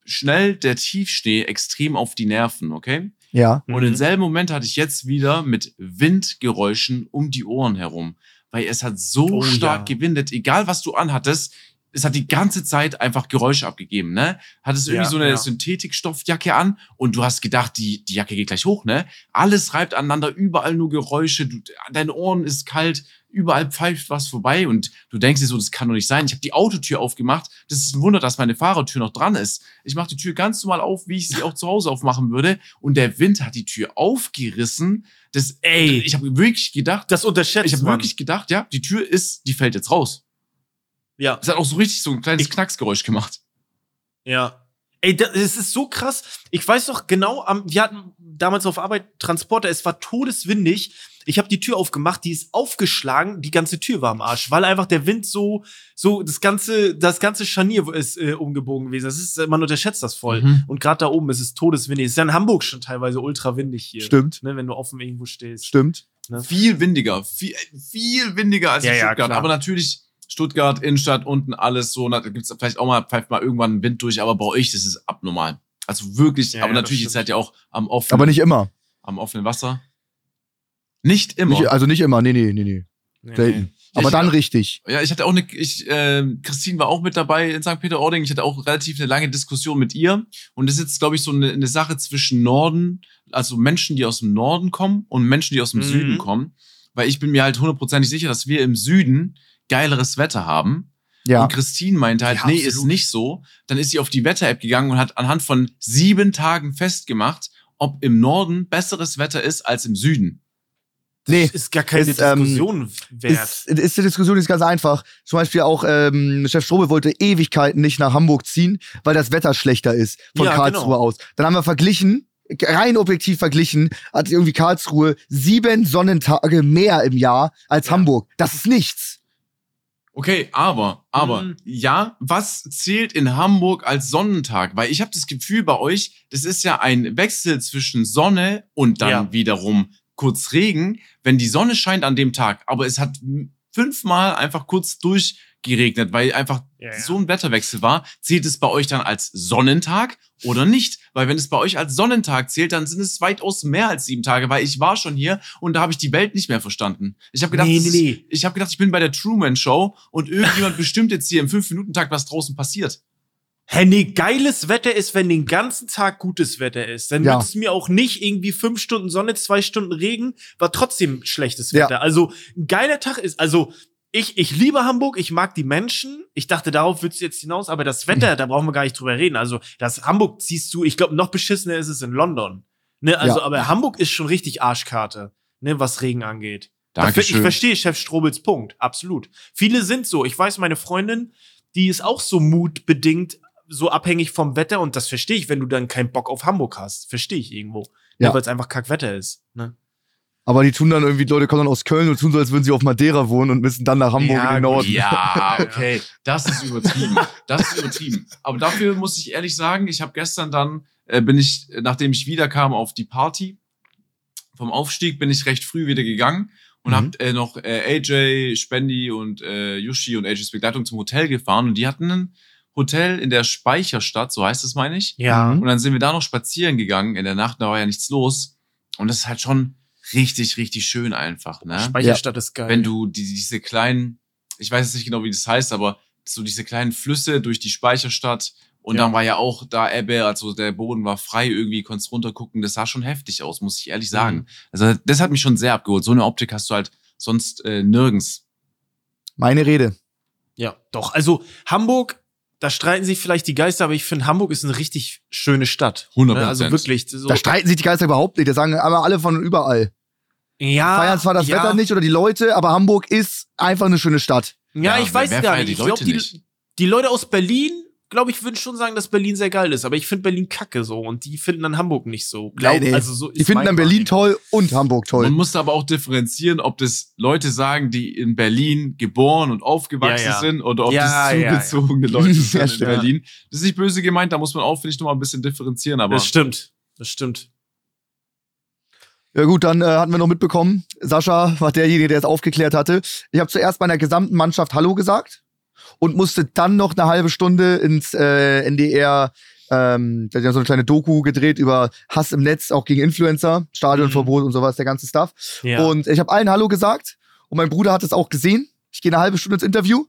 schnell der Tiefschnee extrem auf die Nerven, okay? Ja. Und Mhm. im selben Moment hatte ich jetzt wieder mit Windgeräuschen um die Ohren herum. Weil es hat so Oh, stark ja. gewindet, egal was du anhattest, es hat die ganze Zeit einfach Geräusche abgegeben, ne? Hattest irgendwie Ja, so eine ja. Synthetikstoffjacke an und du hast gedacht, die, die Jacke geht gleich hoch, ne? Alles reibt aneinander, überall nur Geräusche, du, dein Ohren ist kalt, überall pfeift was vorbei und du denkst dir so, das kann doch nicht sein. Ich habe die Autotür aufgemacht. Das ist ein Wunder, dass meine Fahrertür noch dran ist. Ich mache die Tür ganz normal auf, wie ich sie auch zu Hause aufmachen würde. Und der Wind hat die Tür aufgerissen. Das, Ey. ich habe wirklich gedacht, Das unterschätzt ich habe wirklich gedacht, ja, die Tür ist, die fällt jetzt raus. Ja, Es hat auch so richtig so ein kleines Ich- Knacksgeräusch gemacht. ja. Ey, das, ist so krass. Ich weiß doch genau, wir hatten damals auf Arbeit Transporter, es war todeswindig. Ich habe die Tür aufgemacht, die ist aufgeschlagen, die ganze Tür war am Arsch, weil einfach der Wind so, so das ganze, das ganze Scharnier ist äh, umgebogen gewesen. Das ist, man unterschätzt das voll. Mhm. Und gerade da oben ist es todeswindig. Es ist ja in Hamburg schon teilweise ultra windig hier. Stimmt. Ne, wenn du offen irgendwo stehst. Stimmt. Viel windiger, viel, viel windiger als Ja, in ja, Stuttgart. klar. aber natürlich Stuttgart, Innenstadt, unten alles so. Da gibt's vielleicht auch mal, pfeift mal irgendwann ein Wind durch, aber bei euch, das ist abnormal. Also wirklich, Ja, aber ja, natürlich, ihr seid ja auch am offenen, Aber nicht immer. am offenen Wasser. Nicht immer. Nicht, also nicht immer. Nee, nee, nee, nee. Nee, Selten. nee. Aber Ich- dann richtig. Ja, ich hatte auch eine, ich, äh, Christine war auch mit dabei in St. Peter-Ording. Ich hatte auch relativ eine lange Diskussion mit ihr. Und das ist jetzt, glaube ich, so eine, eine Sache zwischen Norden, also Menschen, die aus dem Norden kommen und Menschen, die aus dem Mhm. Süden kommen. Weil ich bin mir halt hundertprozentig sicher, dass wir im Süden geileres Wetter haben. Ja. Und Christine meinte halt, Ja, nee, absolut. ist nicht so. Dann ist sie auf die Wetter-App gegangen und hat anhand von sieben Tagen festgemacht, ob im Norden besseres Wetter ist als im Süden. Nee, ist gar keine ist, ähm, Diskussion wert. Ist, ist die Diskussion ist ganz einfach. Zum Beispiel auch ähm, Chef Strobel wollte Ewigkeiten nicht nach Hamburg ziehen, weil das Wetter schlechter ist von Ja, Karlsruhe genau. aus. Dann haben wir verglichen, rein objektiv verglichen, hat irgendwie Karlsruhe sieben Sonnentage mehr im Jahr als Ja. Hamburg. Das ist nichts. Okay, aber, aber, Mhm. ja, was zählt in Hamburg als Sonnentag? Weil ich habe das Gefühl bei euch, das ist ja ein Wechsel zwischen Sonne und dann Ja. wiederum kurz Regen, wenn die Sonne scheint an dem Tag, aber es hat fünfmal einfach kurz durchgeregnet, weil einfach Ja, ja. so ein Wetterwechsel war, zählt es bei euch dann als Sonnentag oder nicht? Weil wenn es bei euch als Sonnentag zählt, dann sind es weitaus mehr als sieben Tage, weil ich war schon hier und da habe ich die Welt nicht mehr verstanden. Ich habe gedacht, Nee, nee, nee. ich habe gedacht, ich bin bei der Truman Show und irgendjemand bestimmt jetzt hier im 5-Minuten-Takt, was draußen passiert. Hä, nee, geiles Wetter ist, wenn den ganzen Tag gutes Wetter ist. Dann Ja. nützt mir auch nicht irgendwie fünf Stunden Sonne, zwei Stunden Regen, war trotzdem schlechtes Ja. Wetter. Also, ein geiler Tag ist, also, ich, ich liebe Hamburg, ich mag die Menschen. Ich dachte, darauf willst du jetzt hinaus, aber das Wetter, da brauchen wir gar nicht drüber reden. Also, das Hamburg ziehst du, ich glaube, noch beschissener ist es in London. Ne, also, Ja. aber Hamburg ist schon richtig Arschkarte, ne, was Regen angeht. Da find- Ich Dankeschön. verstehe Chef Strobels Punkt, absolut. Viele sind so. Ich weiß, meine Freundin, die ist auch so mutbedingt, so abhängig vom Wetter und das verstehe ich, wenn du dann keinen Bock auf Hamburg hast. Verstehe ich irgendwo. Ja. Weil es einfach Kackwetter ist. Ne? Aber die tun dann irgendwie, die Leute kommen dann aus Köln und tun so, als würden sie auf Madeira wohnen und müssen dann nach Hamburg Ja, in den. Norden. Ja, okay. Das ist übertrieben. Das ist übertrieben. Aber dafür muss ich ehrlich sagen, ich habe gestern dann, äh, bin ich, nachdem ich wiederkam auf die Party, vom Aufstieg bin ich recht früh wieder gegangen und Mhm. hab äh, noch äh, AJ, Spendi und äh, Yushi und AJs Begleitung zum Hotel gefahren und die hatten ein Hotel in der Speicherstadt, so heißt es, meine ich. Ja. Mhm. Und dann sind wir da noch spazieren gegangen in der Nacht, da war ja nichts los. Und das ist halt schon richtig, richtig schön einfach, ne? Speicherstadt ist geil. wenn du die, diese kleinen, ich weiß jetzt nicht genau, wie das heißt, aber so diese kleinen Flüsse durch die Speicherstadt und Ja. dann war ja auch da Ebbe, also der Boden war frei, irgendwie konntest runtergucken, das sah schon heftig aus, muss ich ehrlich sagen. Mhm. Also das hat mich schon sehr abgeholt. So eine Optik hast du halt sonst äh, nirgends. Meine Rede. Ja, doch. Also Hamburg, da streiten sich vielleicht die Geister, aber ich finde, Hamburg ist eine richtig schöne Stadt. 100%. Ne? Also wirklich. So, Da streiten sich die Geister überhaupt nicht. Da sagen aber alle von überall. ja, Feiern zwar das ja, Wetter nicht oder die Leute, aber Hamburg ist einfach eine schöne Stadt. Ja, Ja, ich weiß gar nicht. die Ich glaube, die, nicht? die Leute aus Berlin, glaube ich, würden schon sagen, dass Berlin sehr geil ist. Aber ich finde Berlin kacke so. Und die finden dann Hamburg nicht so. Glaub, Nee, nee. Also so Die finden dann Berlin toll und Hamburg toll. Man muss aber auch differenzieren, ob das Leute sagen, die in Berlin geboren und aufgewachsen Ja, ja. sind oder ob Ja, das ja, ja. zugezogene Leute sind in stimmt. Berlin. Das ist nicht böse gemeint, da muss man auch, finde ich, noch mal ein bisschen differenzieren, aber Das stimmt. Das stimmt. Ja gut, dann äh, hatten wir noch mitbekommen, Sascha war derjenige, der es aufgeklärt hatte. Ich habe zuerst meiner gesamten Mannschaft Hallo gesagt und musste dann noch eine halbe Stunde ins äh, NDR, ähm, da hat ja so eine kleine Doku gedreht über Hass im Netz, auch gegen Influencer, Stadionverbot und sowas, der ganze Stuff. Ja. Und ich habe allen Hallo gesagt und mein Bruder hat es auch gesehen. Ich gehe eine halbe Stunde ins Interview,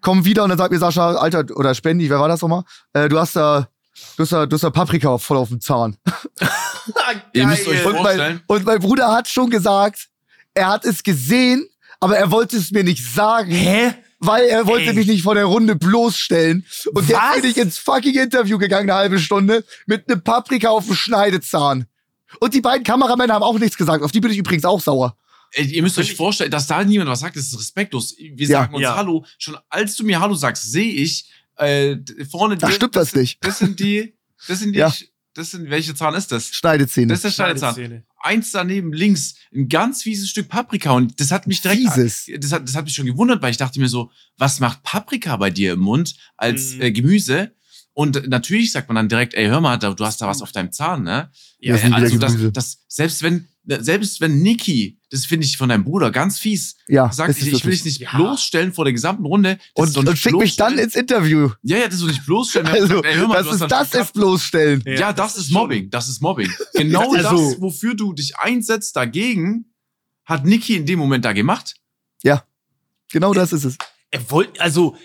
komme wieder und dann sagt mir Sascha, Alter, oder Spendi, wer war das nochmal? Äh, du hast da, du hast da, du hast da Paprika voll auf dem Zahn. ihr müsst euch Und mein, vorstellen, und mein Bruder hat schon gesagt, er hat es gesehen, aber er wollte es mir nicht sagen, Hä? Weil er wollte Ey. mich nicht vor der Runde bloßstellen. Und jetzt Was? bin ich ins fucking Interview gegangen, eine halbe Stunde, mit einem Paprika auf dem Schneidezahn. Und die beiden Kameramänner haben auch nichts gesagt. Auf die bin ich übrigens auch sauer. Ey, ihr müsst euch vorstellen, dass da niemand was sagt, das ist respektlos. Wir Ja. sagen uns Ja. Hallo. Schon als du mir Hallo sagst, sehe ich äh, vorne. Da stimmt das nicht. Das sind die. Das sind die. Ja. Das sind welche Zahn ist das? Schneidezähne. Das ist der Schneidezahn. Schneidezähne. Eins daneben links ein ganz fieses Stück Paprika und das hat mich direkt. Fieses. Das hat, das hat mich schon gewundert, weil ich dachte mir so, was macht Paprika bei dir im Mund als Mhm. äh, Gemüse? Und natürlich sagt man dann direkt, ey, hör mal, du hast da was auf deinem Zahn, ne? Ja, also das, das, selbst wenn, selbst wenn Niki, das finde ich von deinem Bruder ganz fies, ja, sagt, das ich, ich will dich nicht Ja. bloßstellen vor der gesamten Runde. Das und, und schick mich dann ins Interview. Ja, ja, das ist doch nicht bloßstellen. Also, ey, hör mal, das ist, das ist bloßstellen. ja, das, ist Mobbing. Das ist Mobbing. Genau Ja, also- das, wofür du dich einsetzt dagegen, hat Niki in dem Moment da gemacht. Genau das ist es. Er wollte, also,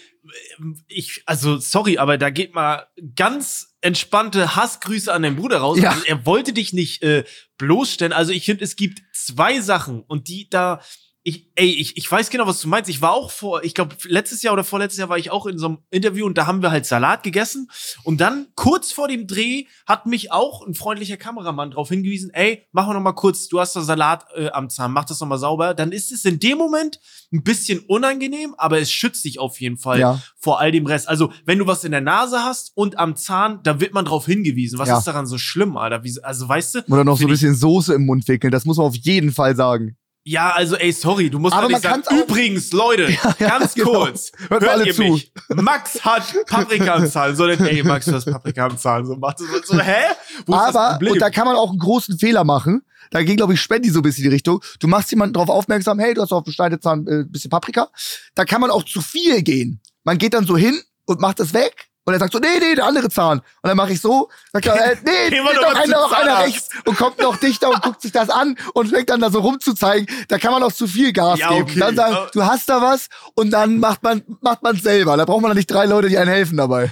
ich, also, sorry, aber da geht mal ganz entspannte Hassgrüße an den Bruder raus. Ja. Also, er wollte dich nicht äh, bloßstellen. Also, ich finde, es gibt zwei Sachen und die da, ich, ey, ich, ich weiß genau, was du meinst. Ich war auch vor, ich glaube, letztes Jahr oder vorletztes Jahr war ich auch in so einem Interview und da haben wir halt Salat gegessen. Und dann, kurz vor dem Dreh, hat mich auch ein freundlicher Kameramann darauf hingewiesen, ey, mach noch mal kurz, du hast da Salat äh, am Zahn, mach das noch mal sauber. Dann ist es in dem Moment ein bisschen unangenehm, aber es schützt dich auf jeden Fall Ja. vor all dem Rest. Also, wenn du was in der Nase hast und am Zahn, da wird man drauf hingewiesen. Was Ja. ist daran so schlimm, Alter? Wie, also, weißt du? Oder noch so ein bisschen Soße im Mund wickeln. Das muss man auf jeden Fall sagen. Ja, also ey, sorry, du musst Aber doch nicht sagen, übrigens, Leute, ja, ganz genau. kurz, Hört alle ihr zu. mich? Max hat Paprika am Zahn. So, ey, Max, du hast Paprika am Zahn. So, macht so, so hä? Wo ist das Aber, und da kann man auch einen großen Fehler machen. Da ging, glaube ich, Spendi so ein bisschen in die Richtung. Du machst jemanden darauf aufmerksam, hey, du hast auf dem Schneidezahn äh, bisschen Paprika. Da kann man auch zu viel gehen. Man geht dann so hin und macht das weg. Und er sagt so, nee, nee, der andere Zahn. Und dann mache ich so, sagt er, äh, nee, nee noch mal einer, noch einer rechts und kommt noch dichter und guckt sich das an und fängt dann da so rumzuzeigen. Da kann man auch zu viel Gas Ja, geben. okay. Dann sagen, du hast da was und dann macht man macht man selber. Da braucht man dann nicht drei Leute, die einem helfen dabei.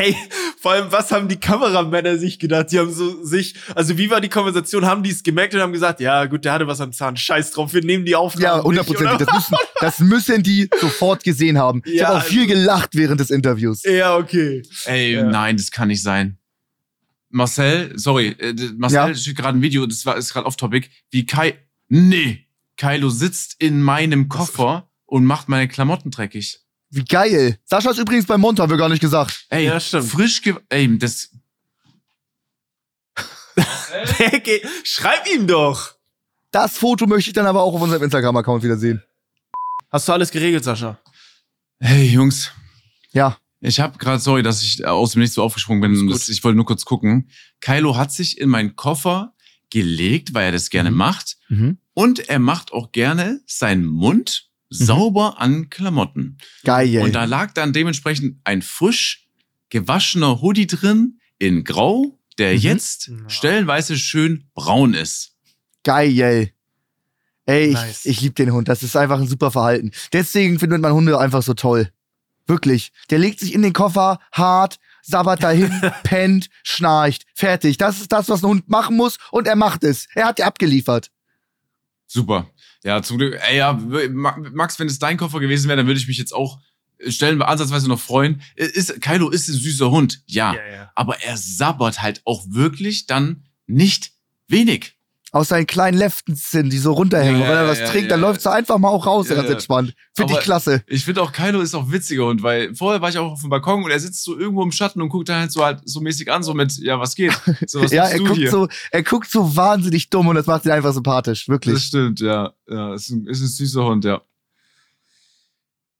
Ey, vor allem, was haben die Kameramänner sich gedacht? Die haben so sich, also wie war die Konversation? Haben die es gemerkt und haben gesagt, ja gut, der hatte was am Zahn, scheiß drauf, wir nehmen die Aufnahme. Ja, hundertprozentig. Das müssen, das müssen die sofort gesehen haben. Ich Ja, habe auch viel gelacht während des Interviews. Ja, okay. Ey, Ja. nein, das kann nicht sein. Marcel, sorry, äh, Marcel Ja. schickt gerade ein Video, das war ist gerade off topic, wie Kai Nee, Kylo sitzt in meinem Koffer und macht meine Klamotten dreckig. Wie geil. Sascha ist übrigens beim Mond, haben wir gar nicht gesagt. Ey, Ja, stimmt. frisch ge Ey, das Schreib ihm doch. Das Foto möchte ich dann aber auch auf unserem Instagram-Account wieder sehen. Hast du alles geregelt, Sascha? Hey Jungs, Ja. ich habe gerade sorry, dass ich aus dem Nichts so aufgesprungen bin, das, ich wollte nur kurz gucken. Kylo hat sich in meinen Koffer gelegt, weil er das gerne Mhm. macht Mhm. und er macht auch gerne seinen Mund sauber an Klamotten. Geil. Und da lag dann dementsprechend ein frisch gewaschener Hoodie drin in Grau, der Mhm. jetzt stellenweise schön braun ist. Geil. Ey, ich, Nice. ich liebe den Hund. Das ist einfach ein super Verhalten. Deswegen findet man Hunde einfach so toll. Wirklich. Der legt sich in den Koffer, hart, sabbert dahin, pennt, schnarcht. Fertig. Das ist das, was ein Hund machen muss. Und er macht es. Er hat dir abgeliefert. Super. Ja, zum Glück. Ey, ja, Ma- Max, wenn es dein Koffer gewesen wäre, dann würde ich mich jetzt auch äh, stellen ansatzweise noch freuen. Ist, Kylo ist ein süßer Hund, ja, ja. Aber er sabbert halt auch wirklich dann nicht wenig. Aus seinen kleinen Leften, die so runterhängen. Ja, Und wenn er was ja, trinkt, ja. dann läuft's einfach mal auch raus, Ja, ganz ja. entspannt. Finde ich klasse. Ich finde auch, Kylo ist auch witziger Hund, weil vorher war ich auch auf dem Balkon und er sitzt so irgendwo im Schatten und guckt dann halt so halt so mäßig an, so mit, ja, was geht? So, was ja, er du guckt, hier? so, er guckt so wahnsinnig dumm und das macht ihn einfach sympathisch. Das Wirklich. stimmt, ja. Ja, ist ein, ist ein süßer Hund, ja.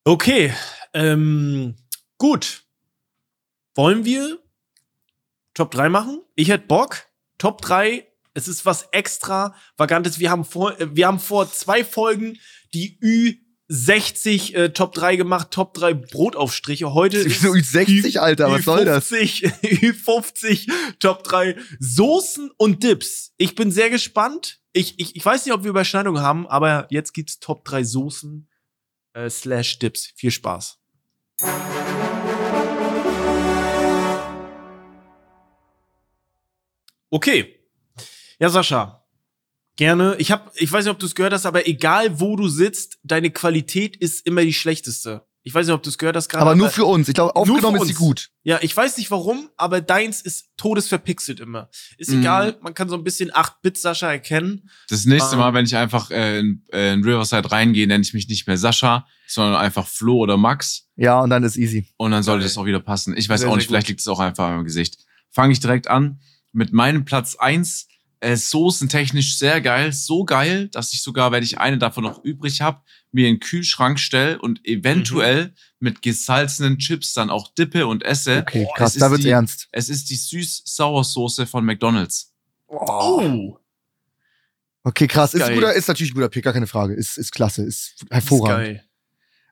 Okay, ähm, gut. Wollen wir Top 3 machen? Ich hätte Bock. Top 3, es ist was extra Vagantes. Wir haben vor, äh, wir haben vor zwei Folgen die Ü60 äh, Top 3 gemacht, Top 3 Brotaufstriche. Heute ist So 60, Alter, was soll das? Ü50, Ü50 Top 3 Soßen und Dips. Ich bin sehr gespannt. Ich, ich, ich weiß nicht, ob wir Überschneidungen haben, aber jetzt gibt's Top 3 Soßen äh, slash Dips. Viel Spaß. Okay. Ja, Sascha. Gerne. Ich hab, ich weiß nicht, ob du es gehört hast, aber egal wo du sitzt, deine Qualität ist immer die schlechteste. Ich weiß nicht, ob du es gehört hast gerade. Aber nur für uns. Ich glaube, aufgenommen ist sie gut. Ja, ich weiß nicht warum, aber deins ist todesverpixelt immer. Ist Mhm. egal, man kann so ein bisschen 8-Bit-Sascha erkennen. Das nächste Ähm. Mal, wenn ich einfach äh, in, äh, in Riverside reingehe, nenne ich mich nicht mehr Sascha, sondern einfach Flo oder Max. Ja, und dann ist easy. Und dann sollte Geil. es auch wieder passen. Ich weiß Sehr, auch nicht, vielleicht liegt es auch einfach am Gesicht. Fange ich direkt an mit meinem Platz eins. Äh, soßentechnisch sehr geil. So geil, dass ich sogar, wenn ich eine davon noch übrig habe, mir in den Kühlschrank stelle und eventuell mit gesalzenen Chips dann auch dippe und esse. Okay, Boah, krass, es da ist wird's die- ernst. Es ist die süß-sauersoße von McDonald's. Oh. Okay, krass. Ist, Geil. guter, ist natürlich ein guter Pick, gar keine Frage. Ist, ist klasse, ist Ist hervorragend. geil.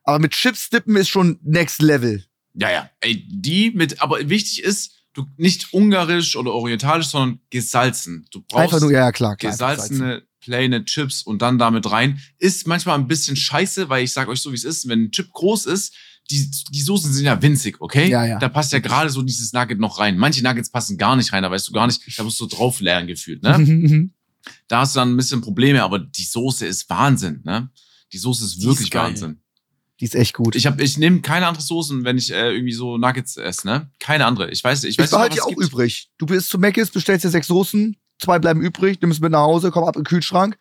Aber mit Chips dippen ist schon next level. Ja, ja. Ey, die mit, aber wichtig ist, du nicht ungarisch oder orientalisch, sondern gesalzen. Du brauchst Einfach nur, ja, klar. klar gesalzene, plaine Chips und dann damit rein. Ist manchmal ein bisschen scheiße, weil ich sag euch so, wie es ist, wenn ein Chip groß ist, die, die Soßen sind ja winzig, okay? Ja, ja. Da passt ja gerade so dieses Nugget noch rein. Manche Nuggets passen gar nicht rein, da weißt du gar nicht, da musst du drauf lernen gefühlt, ne? Da hast du dann ein bisschen Probleme, aber die Soße ist Wahnsinn, ne? Die Soße ist ist wirklich geil. Wahnsinn. Die ist echt gut. Ich hab, ich nehme keine andere Soßen, wenn ich äh, irgendwie so Nuggets esse, ne? Keine andere. Ich weiß, ich Ich weiß behalte nicht, die auch gibt. übrig. Du bist zu Mc's, bestellst dir sechs Soßen, zwei bleiben übrig, nimmst mit nach Hause, komm ab in den Kühlschrank.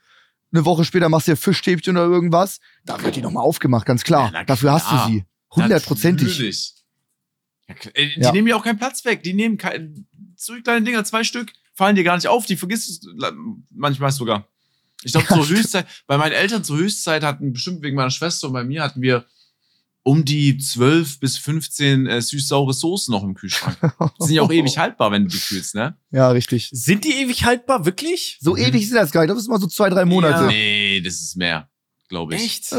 Eine Woche später machst du dir Fischstäbchen oder irgendwas. Da wird die nochmal aufgemacht, ganz klar. Ja, Dafür hast du sie. Hundertprozentig. Ja. Äh, Die Ja. nehmen ja auch keinen Platz weg. Die nehmen so kleine Dinger, zwei Stück, fallen dir gar nicht auf. Die vergisst du manchmal sogar. Ich glaube, Ja, zur. Höchstzeit, bei meinen Eltern zur Höchstzeit hatten, bestimmt wegen meiner Schwester und bei mir hatten wir um die 12 bis 15 äh, süß-saure Soßen noch im Kühlschrank. Die sind ja auch ewig haltbar, wenn du die kühlst, ne? Ja, richtig. Sind die ewig haltbar, wirklich? So Mhm. ewig sind das gar nicht. Das ist immer so zwei, drei Monate. Nee, das ist mehr, glaube ich. Echt? Äh,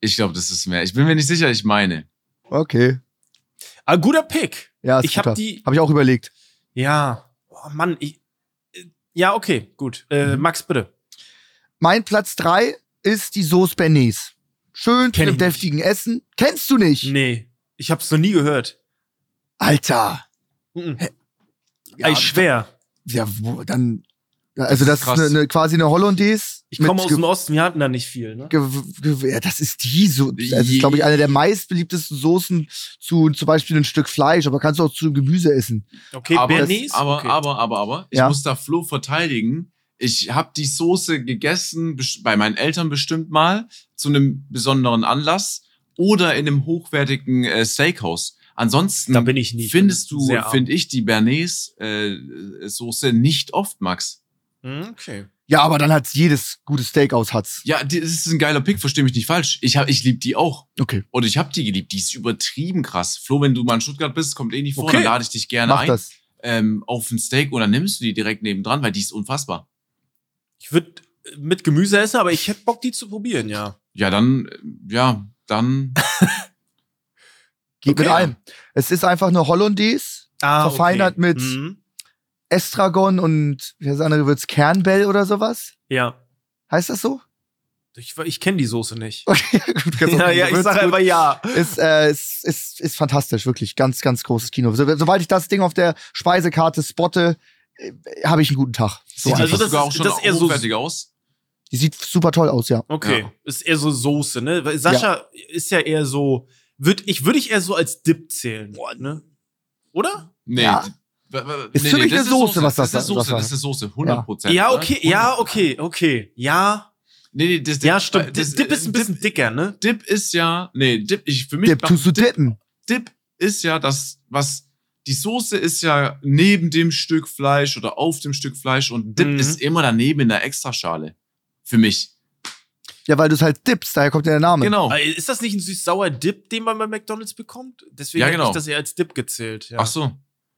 Ich glaube, das ist mehr. Ich bin mir nicht sicher, ich meine. okay. Ah, guter Pick. Ja, ist Ich habe die. Hab ich auch überlegt. Ja. Oh, Mann, ich. äh, Ja, okay, gut. Äh, Mhm. Max, bitte. Mein Platz drei ist die Sauce Bernays. Schön Kenn zu einem ich nicht. deftigen Essen. Kennst du nicht? Nee. Ich hab's noch nie gehört. Alter. Mhm. Ja, Ey, schwer. ja, wo, dann. Also das, Das ist ist eine, eine, quasi eine Hollandaise. Ich komme mit aus dem Osten, wir hatten da nicht viel, ne? ja, das ist die so. Das ist, glaube ich, eine der meistbeliebtesten Soßen zu zum Beispiel ein Stück Fleisch, aber kannst du auch zu Gemüse essen. Okay, aber, Bernays? aber, okay. aber, aber, aber, ich Ja. muss da Flo verteidigen. Ich habe die Soße gegessen, bei meinen Eltern bestimmt mal, zu einem besonderen Anlass oder in einem hochwertigen äh, Steakhouse. Ansonsten Da bin ich nie. findest du, finde ich, die Bernays-Soße nicht oft, Max. Hm, Okay. Ja, aber dann hat's jedes gute Steakhouse hat's. Ja, das ist ein geiler Pick, versteh mich nicht falsch. Ich, hab- ich liebe die auch. Okay, Oder ich habe die geliebt. Die ist übertrieben krass. Flo, wenn du mal in Stuttgart bist, kommt eh nicht vor, Okay. dann lade ich dich gerne mach ein das. ähm, auf ein Steak und dann nimmst du die direkt nebendran, weil die ist unfassbar. Ich würde mit Gemüse essen, aber ich hätte Bock, die zu probieren, ja. Ja, dann, äh, ja, dann. Geht Okay. mit ein. Es ist einfach eine Hollandaise, Ah, Verfeinert mit- Mhm. Estragon und wie heißt das andere wird's Kernbell oder sowas? Ja. Heißt das so? Ich, ich kenne die Soße nicht. Okay, gut, kannst Ja, ja, ich sage einfach ja. ist, äh, ist, ist, ist fantastisch, wirklich. Ganz, ganz großes Kino. So, sobald ich das Ding auf der Speisekarte spotte, äh, habe ich einen guten Tag. So, Sieht also das sogar ist- auch schon das ist eher so- aus. die sieht super toll aus, ja. Okay. Ja. Ist eher so Soße, ne? Weil Sascha ist ja eher so. Würd, ich würde ich eher so als Dip zählen. Ne? Oder? Nee. Ja. Ist für mich das eine Soße, was das- das ist Soße, das- ist Soße, 100 Prozent. Ja, okay, ja, okay, okay. Ja, Nee, nee, das, ja, stimmt. Das, Dip ist ein bisschen dicker, ne? Dip ist ja, nee, Dip, ich, für mich, Dip, tust du dippen? Dip ist ja das, was, die Soße ist ja neben dem Stück Fleisch oder auf dem Stück Fleisch und ein Dip Mhm. ist immer daneben in der Extraschale. Für mich. Ja, weil du es halt dippst, daher kommt ja der Name. Genau. Aber Ist das nicht ein süß-sauer Dip, den man bei McDonalds bekommt? Deswegen Ja, hätte genau. ich das eher als Dip gezählt. Ja. Ach so.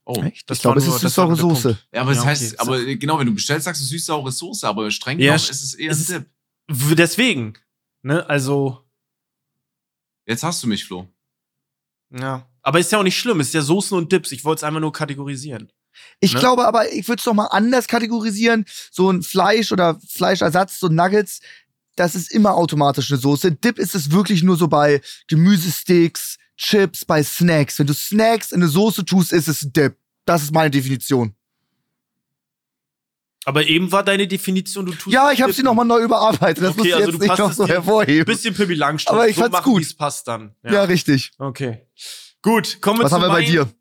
Oh. Echt? Das Ich glaube, war es ist süß-saure Soße. Ja, aber Ja, heißt, okay. aber äh, genau, wenn du bestellst, sagst du süß-saure Soße, aber streng Ja, genommen ist es eher ein es Dip. Deswegen. Ne, also, Jetzt hast du mich, Flo. ja. Aber ist ja auch nicht schlimm, ist ja Soßen und Dips. Ich wollte es einfach nur kategorisieren. Ich Ne? glaube aber, ich würde es noch mal anders kategorisieren. So ein Fleisch oder Fleischersatz, so Nuggets, das ist immer automatisch eine Soße. Dip ist es wirklich nur so bei Gemüsesticks, Chips, bei Snacks. Wenn du Snacks in eine Soße tust, ist es ein Dip. Das ist meine Definition. Aber eben war deine Definition, du tust. Ja, ich habe sie Dippen. noch mal neu überarbeitet. Das Okay, muss ich also jetzt du nicht passt noch es so hervorheben. Bisschen Pippi Langstrumpf. Aber ich so fand's gut. wie es passt dann. Ja, richtig. Okay. Gut, kommen wir Was zu haben wir bei meinem- dir?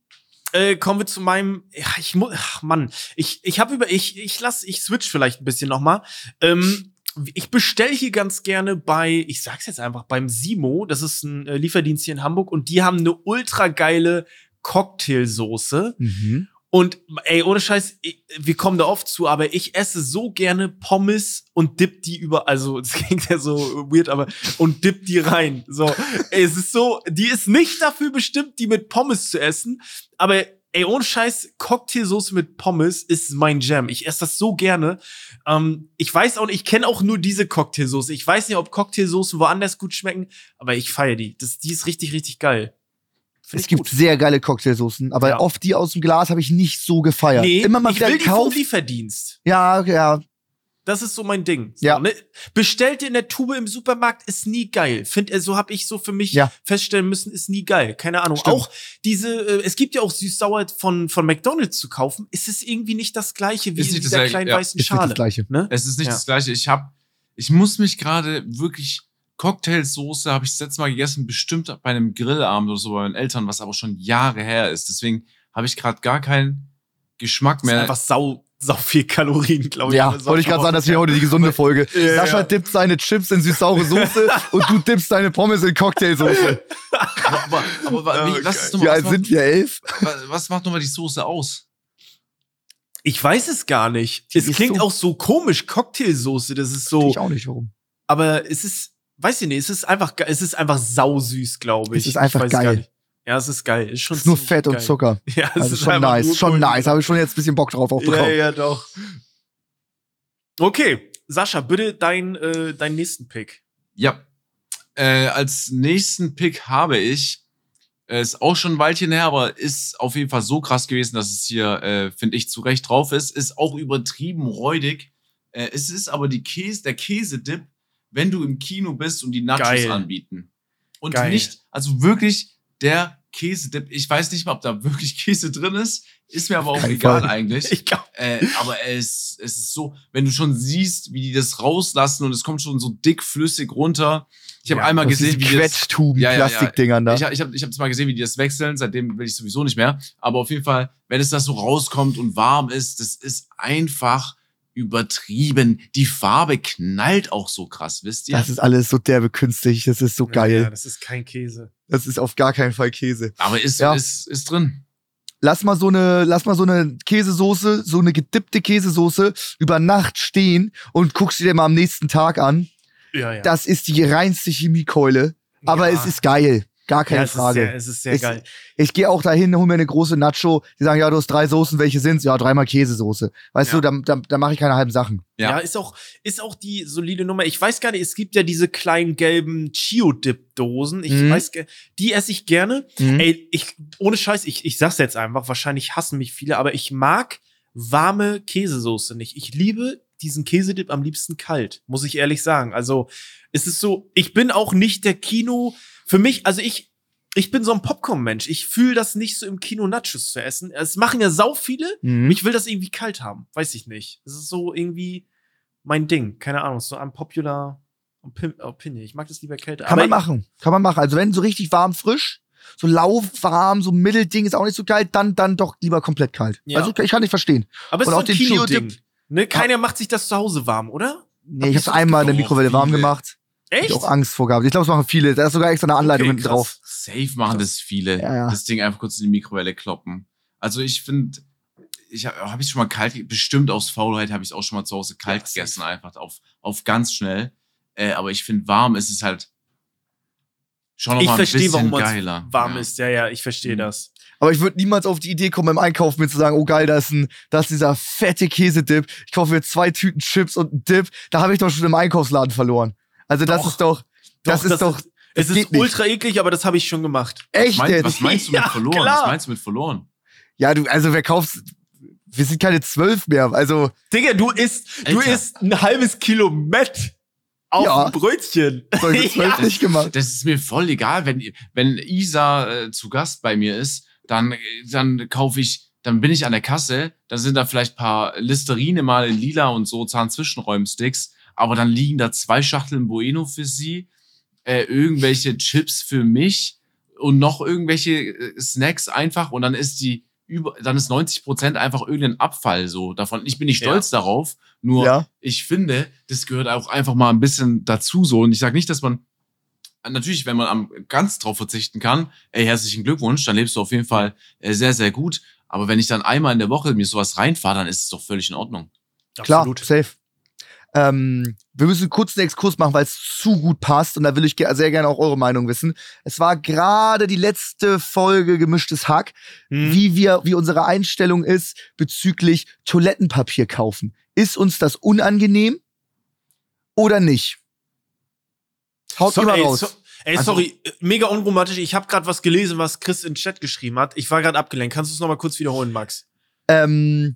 Äh, kommen wir zu meinem. Ja, ich muss. Ach Mann, ich ich habe über ich ich lass ich switch vielleicht ein bisschen noch mal. Ähm, ich bestelle hier ganz gerne bei, ich sag's jetzt einfach beim Simo. Das ist ein äh, Lieferdienst hier in Hamburg und die haben eine ultra geile Cocktailsoße. Mhm. Und ey, ohne Scheiß, wir kommen da oft zu, aber ich esse so gerne Pommes und dip die über, also das klingt ja so weird, aber und dip die rein. So, ey, es ist so, die ist nicht dafür bestimmt, die mit Pommes zu essen, aber ey, ohne Scheiß, Cocktailsoße mit Pommes ist mein Jam. Ich esse das so gerne. Ähm, ich weiß auch ich kenne auch nur diese Cocktailsoße. Ich weiß nicht, ob Cocktailsoßen woanders gut schmecken, aber ich feiere die. Das, die ist richtig, richtig geil. Find Es gibt gut. sehr geile Cocktailsoßen, aber Ja. oft die aus dem Glas habe ich nicht so gefeiert. Nee, Immer mal ich wieder will die vom. Lieferdienst. Ja, ja. Das ist so mein Ding. So, Ja. ne? Bestellt in der Tube im Supermarkt ist nie geil. Find, äh, so habe ich so für mich Ja. feststellen müssen, ist nie geil. Keine Ahnung. Stimmt. Auch diese, äh, es gibt ja auch süß-sauer von, von McDonalds zu kaufen. Ist es irgendwie nicht das gleiche wie Ist in dieser gleiche, kleinen ja. weißen Ist nicht Schale. das Gleiche. Ne? Es ist nicht Ja. das Gleiche. Ich hab, ich muss mich gerade wirklich Cocktailsoße habe ich das letzte Mal gegessen, bestimmt bei einem Grillabend oder so bei meinen Eltern, was aber schon Jahre her ist. Deswegen habe ich gerade gar keinen Geschmack Das ist mehr. einfach sau, sau viel Kalorien, glaube ich. Ja, wollte ich gerade sagen, das wäre heute die gesunde Folge. Ja, Sascha ja. dippt seine Chips in süß-saure Soße und du dippst deine Pommes in Cocktailsoße. aber, aber, aber wie, geil. ist noch, Wie alt macht, sind wir? Elf? wa- was macht nochmal die Soße aus? Ich weiß es gar nicht. Es ist klingt so- auch so komisch, Cocktailsoße, das ist so. Ich auch nicht, warum. Aber es ist, weiß ich nicht, es ist einfach, es ist einfach sausüß, glaube ich. Es ist einfach ich weiß geil. Ja, es ist geil. Ist schon Es ist nur Fett und geil. Zucker. Ja, es Also ist schon nice, schon Kohlenhydrate. nice. Habe ich schon jetzt ein bisschen Bock drauf auf Ja, bekommen. ja, doch. Okay, Sascha, bitte dein, äh, deinen nächsten Pick. Ja. Äh, als nächsten Pick habe ich, äh, ist auch schon ein Weilchen her, aber ist auf jeden Fall so krass gewesen, dass es hier, äh, finde ich, zu Recht drauf ist. Ist auch übertrieben räudig. Äh, es ist aber die Käse, der Käsedip, wenn du im Kino bist und die Nachos Geil. anbieten. Und Geil. nicht, also wirklich der Käsedip. Ich weiß nicht mal, ob da wirklich Käse drin ist. Ist mir aber auch keinen egal Fall. eigentlich. Ich glaube, Äh, aber es, es ist so, wenn du schon siehst, wie die das rauslassen und es kommt schon so dick flüssig runter. Ich habe Ja, einmal gesehen, wie das, Quetschtuben, Ja, ja, ja. Plastikdingern da. ich, hab- ich habe ich hab das mal gesehen, wie die das wechseln. Seitdem will ich sowieso nicht mehr. Aber auf jeden Fall, wenn es das so rauskommt und warm ist, das ist einfach übertrieben. Die Farbe knallt auch so krass, wisst ihr? Das ist alles so derbe künstlich. Das ist so Ja, geil. das ist kein Käse. Das ist auf gar keinen Fall Käse. aber ist, Ja. ist, ist drin. Lass mal so eine, lass mal so eine Käsesoße, so eine gedippte Käsesoße über Nacht stehen und guckst sie dir mal am nächsten Tag an. Ja, ja. Das ist die reinste Chemiekeule. Aber ja. es ist geil. Gar keine ja, es Frage. Ist sehr, es ist sehr Es- geil. Ich gehe auch dahin, hol mir eine große Nacho. Die sagen, ja, du hast drei Soßen, welche sind's? Ja, dreimal Käsesoße. Weißt Ja. du, da, da, da mache ich keine halben Sachen. Ja. Ja. ist auch, ist auch die solide Nummer. Ich weiß gar nicht, es gibt ja diese kleinen gelben Chio-Dip-Dosen. Ich Mhm. weiß, die esse ich gerne. Mhm. Ey, ich, ohne Scheiß, ich, ich sag's jetzt einfach, wahrscheinlich hassen mich viele, aber ich mag warme Käsesoße nicht. Ich liebe diesen Käsedip am liebsten kalt, muss ich ehrlich sagen. Also, es ist so, ich bin auch nicht der Kino, für mich, also ich, ich bin so ein Popcorn-Mensch. Ich fühle das nicht so im Kino Nachos zu essen. Es machen ja sau viele. Mhm. Ich will das irgendwie kalt haben. Weiß ich nicht. Das ist so irgendwie mein Ding. Keine Ahnung. So ein popular Opin- Opinion. Ich mag das lieber kälter. Kann man Aber machen. Kann man machen. Also wenn so richtig warm, frisch, so lauwarm, so Mittelding ist auch nicht so kalt, dann, dann doch lieber komplett kalt. Ja. Also ich kann nicht verstehen. Aber es ist auch auch den Kino-Ding. Ne? Keiner macht sich das zu Hause warm, oder? Nee, Hab ich hab's so einmal in der Mikrowelle warm gemacht. Echt? Ich hab auch Angst vor gehabt. Ich glaube, es machen viele. Da ist sogar extra eine Anleitung Okay, hinten drauf. Safe machen das viele. Ja, ja. Das Ding einfach kurz in die Mikrowelle kloppen. Also ich finde, ich habe hab ich schon mal kalt, bestimmt aus Faulheit habe ich auch schon mal zu Hause kalt Ja, gegessen, einfach auf, auf ganz schnell. Äh, aber ich finde, warm ist es halt schon noch Ich mal ein verstehe, bisschen warum man geiler. warm ja. ist. Ja, ja, ich verstehe Mhm. das. Aber ich würde niemals auf die Idee kommen, beim Einkaufen mir zu sagen, oh geil, da ist, ein, da ist dieser fette Käsedip. Ich kaufe mir zwei Tüten Chips und einen Dip. Da habe ich doch schon im Einkaufsladen verloren. Also das Doch. ist doch, das ist doch, Es das geht ist nicht. ultra eklig, aber das habe ich schon gemacht. echt Mein, jetzt. was meinst du mit Ja, verloren? klar. Was meinst du mit verloren? Ja, du, also wer kauft, wir sind keine zwölf mehr. Also, Digga, du isst, du Alter. isst ein halbes Kilo Met auf Ja. ein Brötchen. zwölf nicht gemacht. Das ist mir voll egal, wenn, wenn Isa äh, zu Gast bei mir ist, dann, dann kaufe ich, dann bin ich an der Kasse, da sind da vielleicht paar Listerine mal in lila und so Zahnzwischenräumsticks, aber dann liegen da zwei Schachteln Bueno für sie, äh, irgendwelche Chips für mich und noch irgendwelche äh, Snacks einfach und dann ist die über, dann ist 90 Prozent einfach irgendein Abfall so davon. Ich bin nicht Ja. stolz darauf, nur Ja. ich finde, das gehört auch einfach mal ein bisschen dazu so. Und ich sage nicht, dass man natürlich, wenn man am ganz drauf verzichten kann, ey, herzlichen Glückwunsch, dann lebst du auf jeden Fall äh, sehr, sehr gut. Aber wenn ich dann einmal in der Woche mir sowas reinfahre, dann ist es doch völlig in Ordnung. Klar, Absolut. safe. Ähm, wir müssen kurz einen Exkurs machen, weil es zu gut passt und da will ich ge sehr gerne auch eure Meinung wissen. Es war gerade die letzte Folge gemischtes Hack, Hm. wie wir, wie unsere Einstellung ist bezüglich Toilettenpapier kaufen. Ist uns das unangenehm oder nicht? Haut So, immer ey, raus. so, ey Also- sorry, mega unromantisch. Ich habe gerade was gelesen, was Chris in den Chat geschrieben hat. Ich war gerade abgelenkt. Kannst du es noch mal kurz wiederholen, Max? ähm,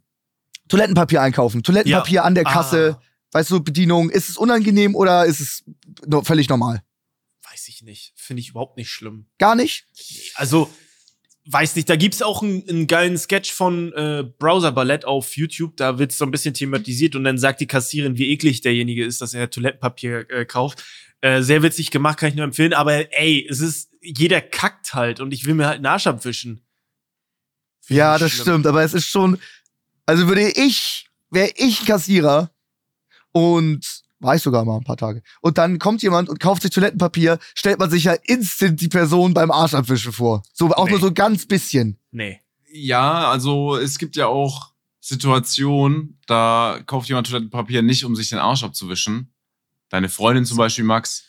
Toilettenpapier einkaufen. Toilettenpapier an der Kasse. Ah, Weißt du, Bedienung. Ist es unangenehm oder ist es no völlig normal? weiß ich nicht. Finde ich überhaupt nicht schlimm. Gar nicht? Also, weiß nicht, da gibt's auch einen, einen geilen Sketch von äh, Browser Ballett auf YouTube. Da wird's so ein bisschen thematisiert und dann sagt die Kassierin, wie eklig derjenige ist, dass er Toilettenpapier äh, kauft. Äh, sehr witzig gemacht, kann ich nur empfehlen. Aber ey, es ist, jeder kackt halt und ich will mir halt einen Arsch abwischen. Find Ja, das schlimm. stimmt, aber es ist schon, also würde ich, wäre ich Kassierer und war ich sogar mal ein paar Tage. Und dann kommt jemand und kauft sich Toilettenpapier, stellt man sich ja instant die Person beim Arsch abwischen vor. So, auch Nee. nur so ganz bisschen. Nee. Ja, also es gibt ja auch Situationen, da kauft jemand Toilettenpapier nicht, um sich den Arsch abzuwischen. Deine Freundin zum Beispiel, Max,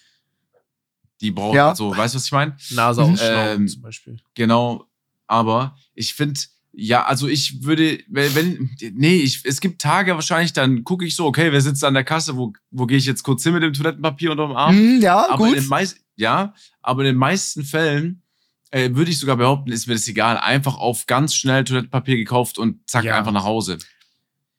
die braucht, Ja. also, weißt du, was ich meine? Nase Mhm. ausschnauben Ähm, zum Beispiel. Genau, aber ich finde, ja, also ich würde, wenn, wenn nee, ich, es gibt Tage wahrscheinlich, dann gucke ich so, okay, wer sitzt an der Kasse, wo, wo gehe ich jetzt kurz hin mit dem Toilettenpapier unterm Arm? Hm, ja, aber in gut. den meisten, ja, aber in den meisten Fällen äh, würde ich sogar behaupten, ist mir das egal. Einfach auf ganz schnell Toilettenpapier gekauft und zack, Ja. einfach nach Hause.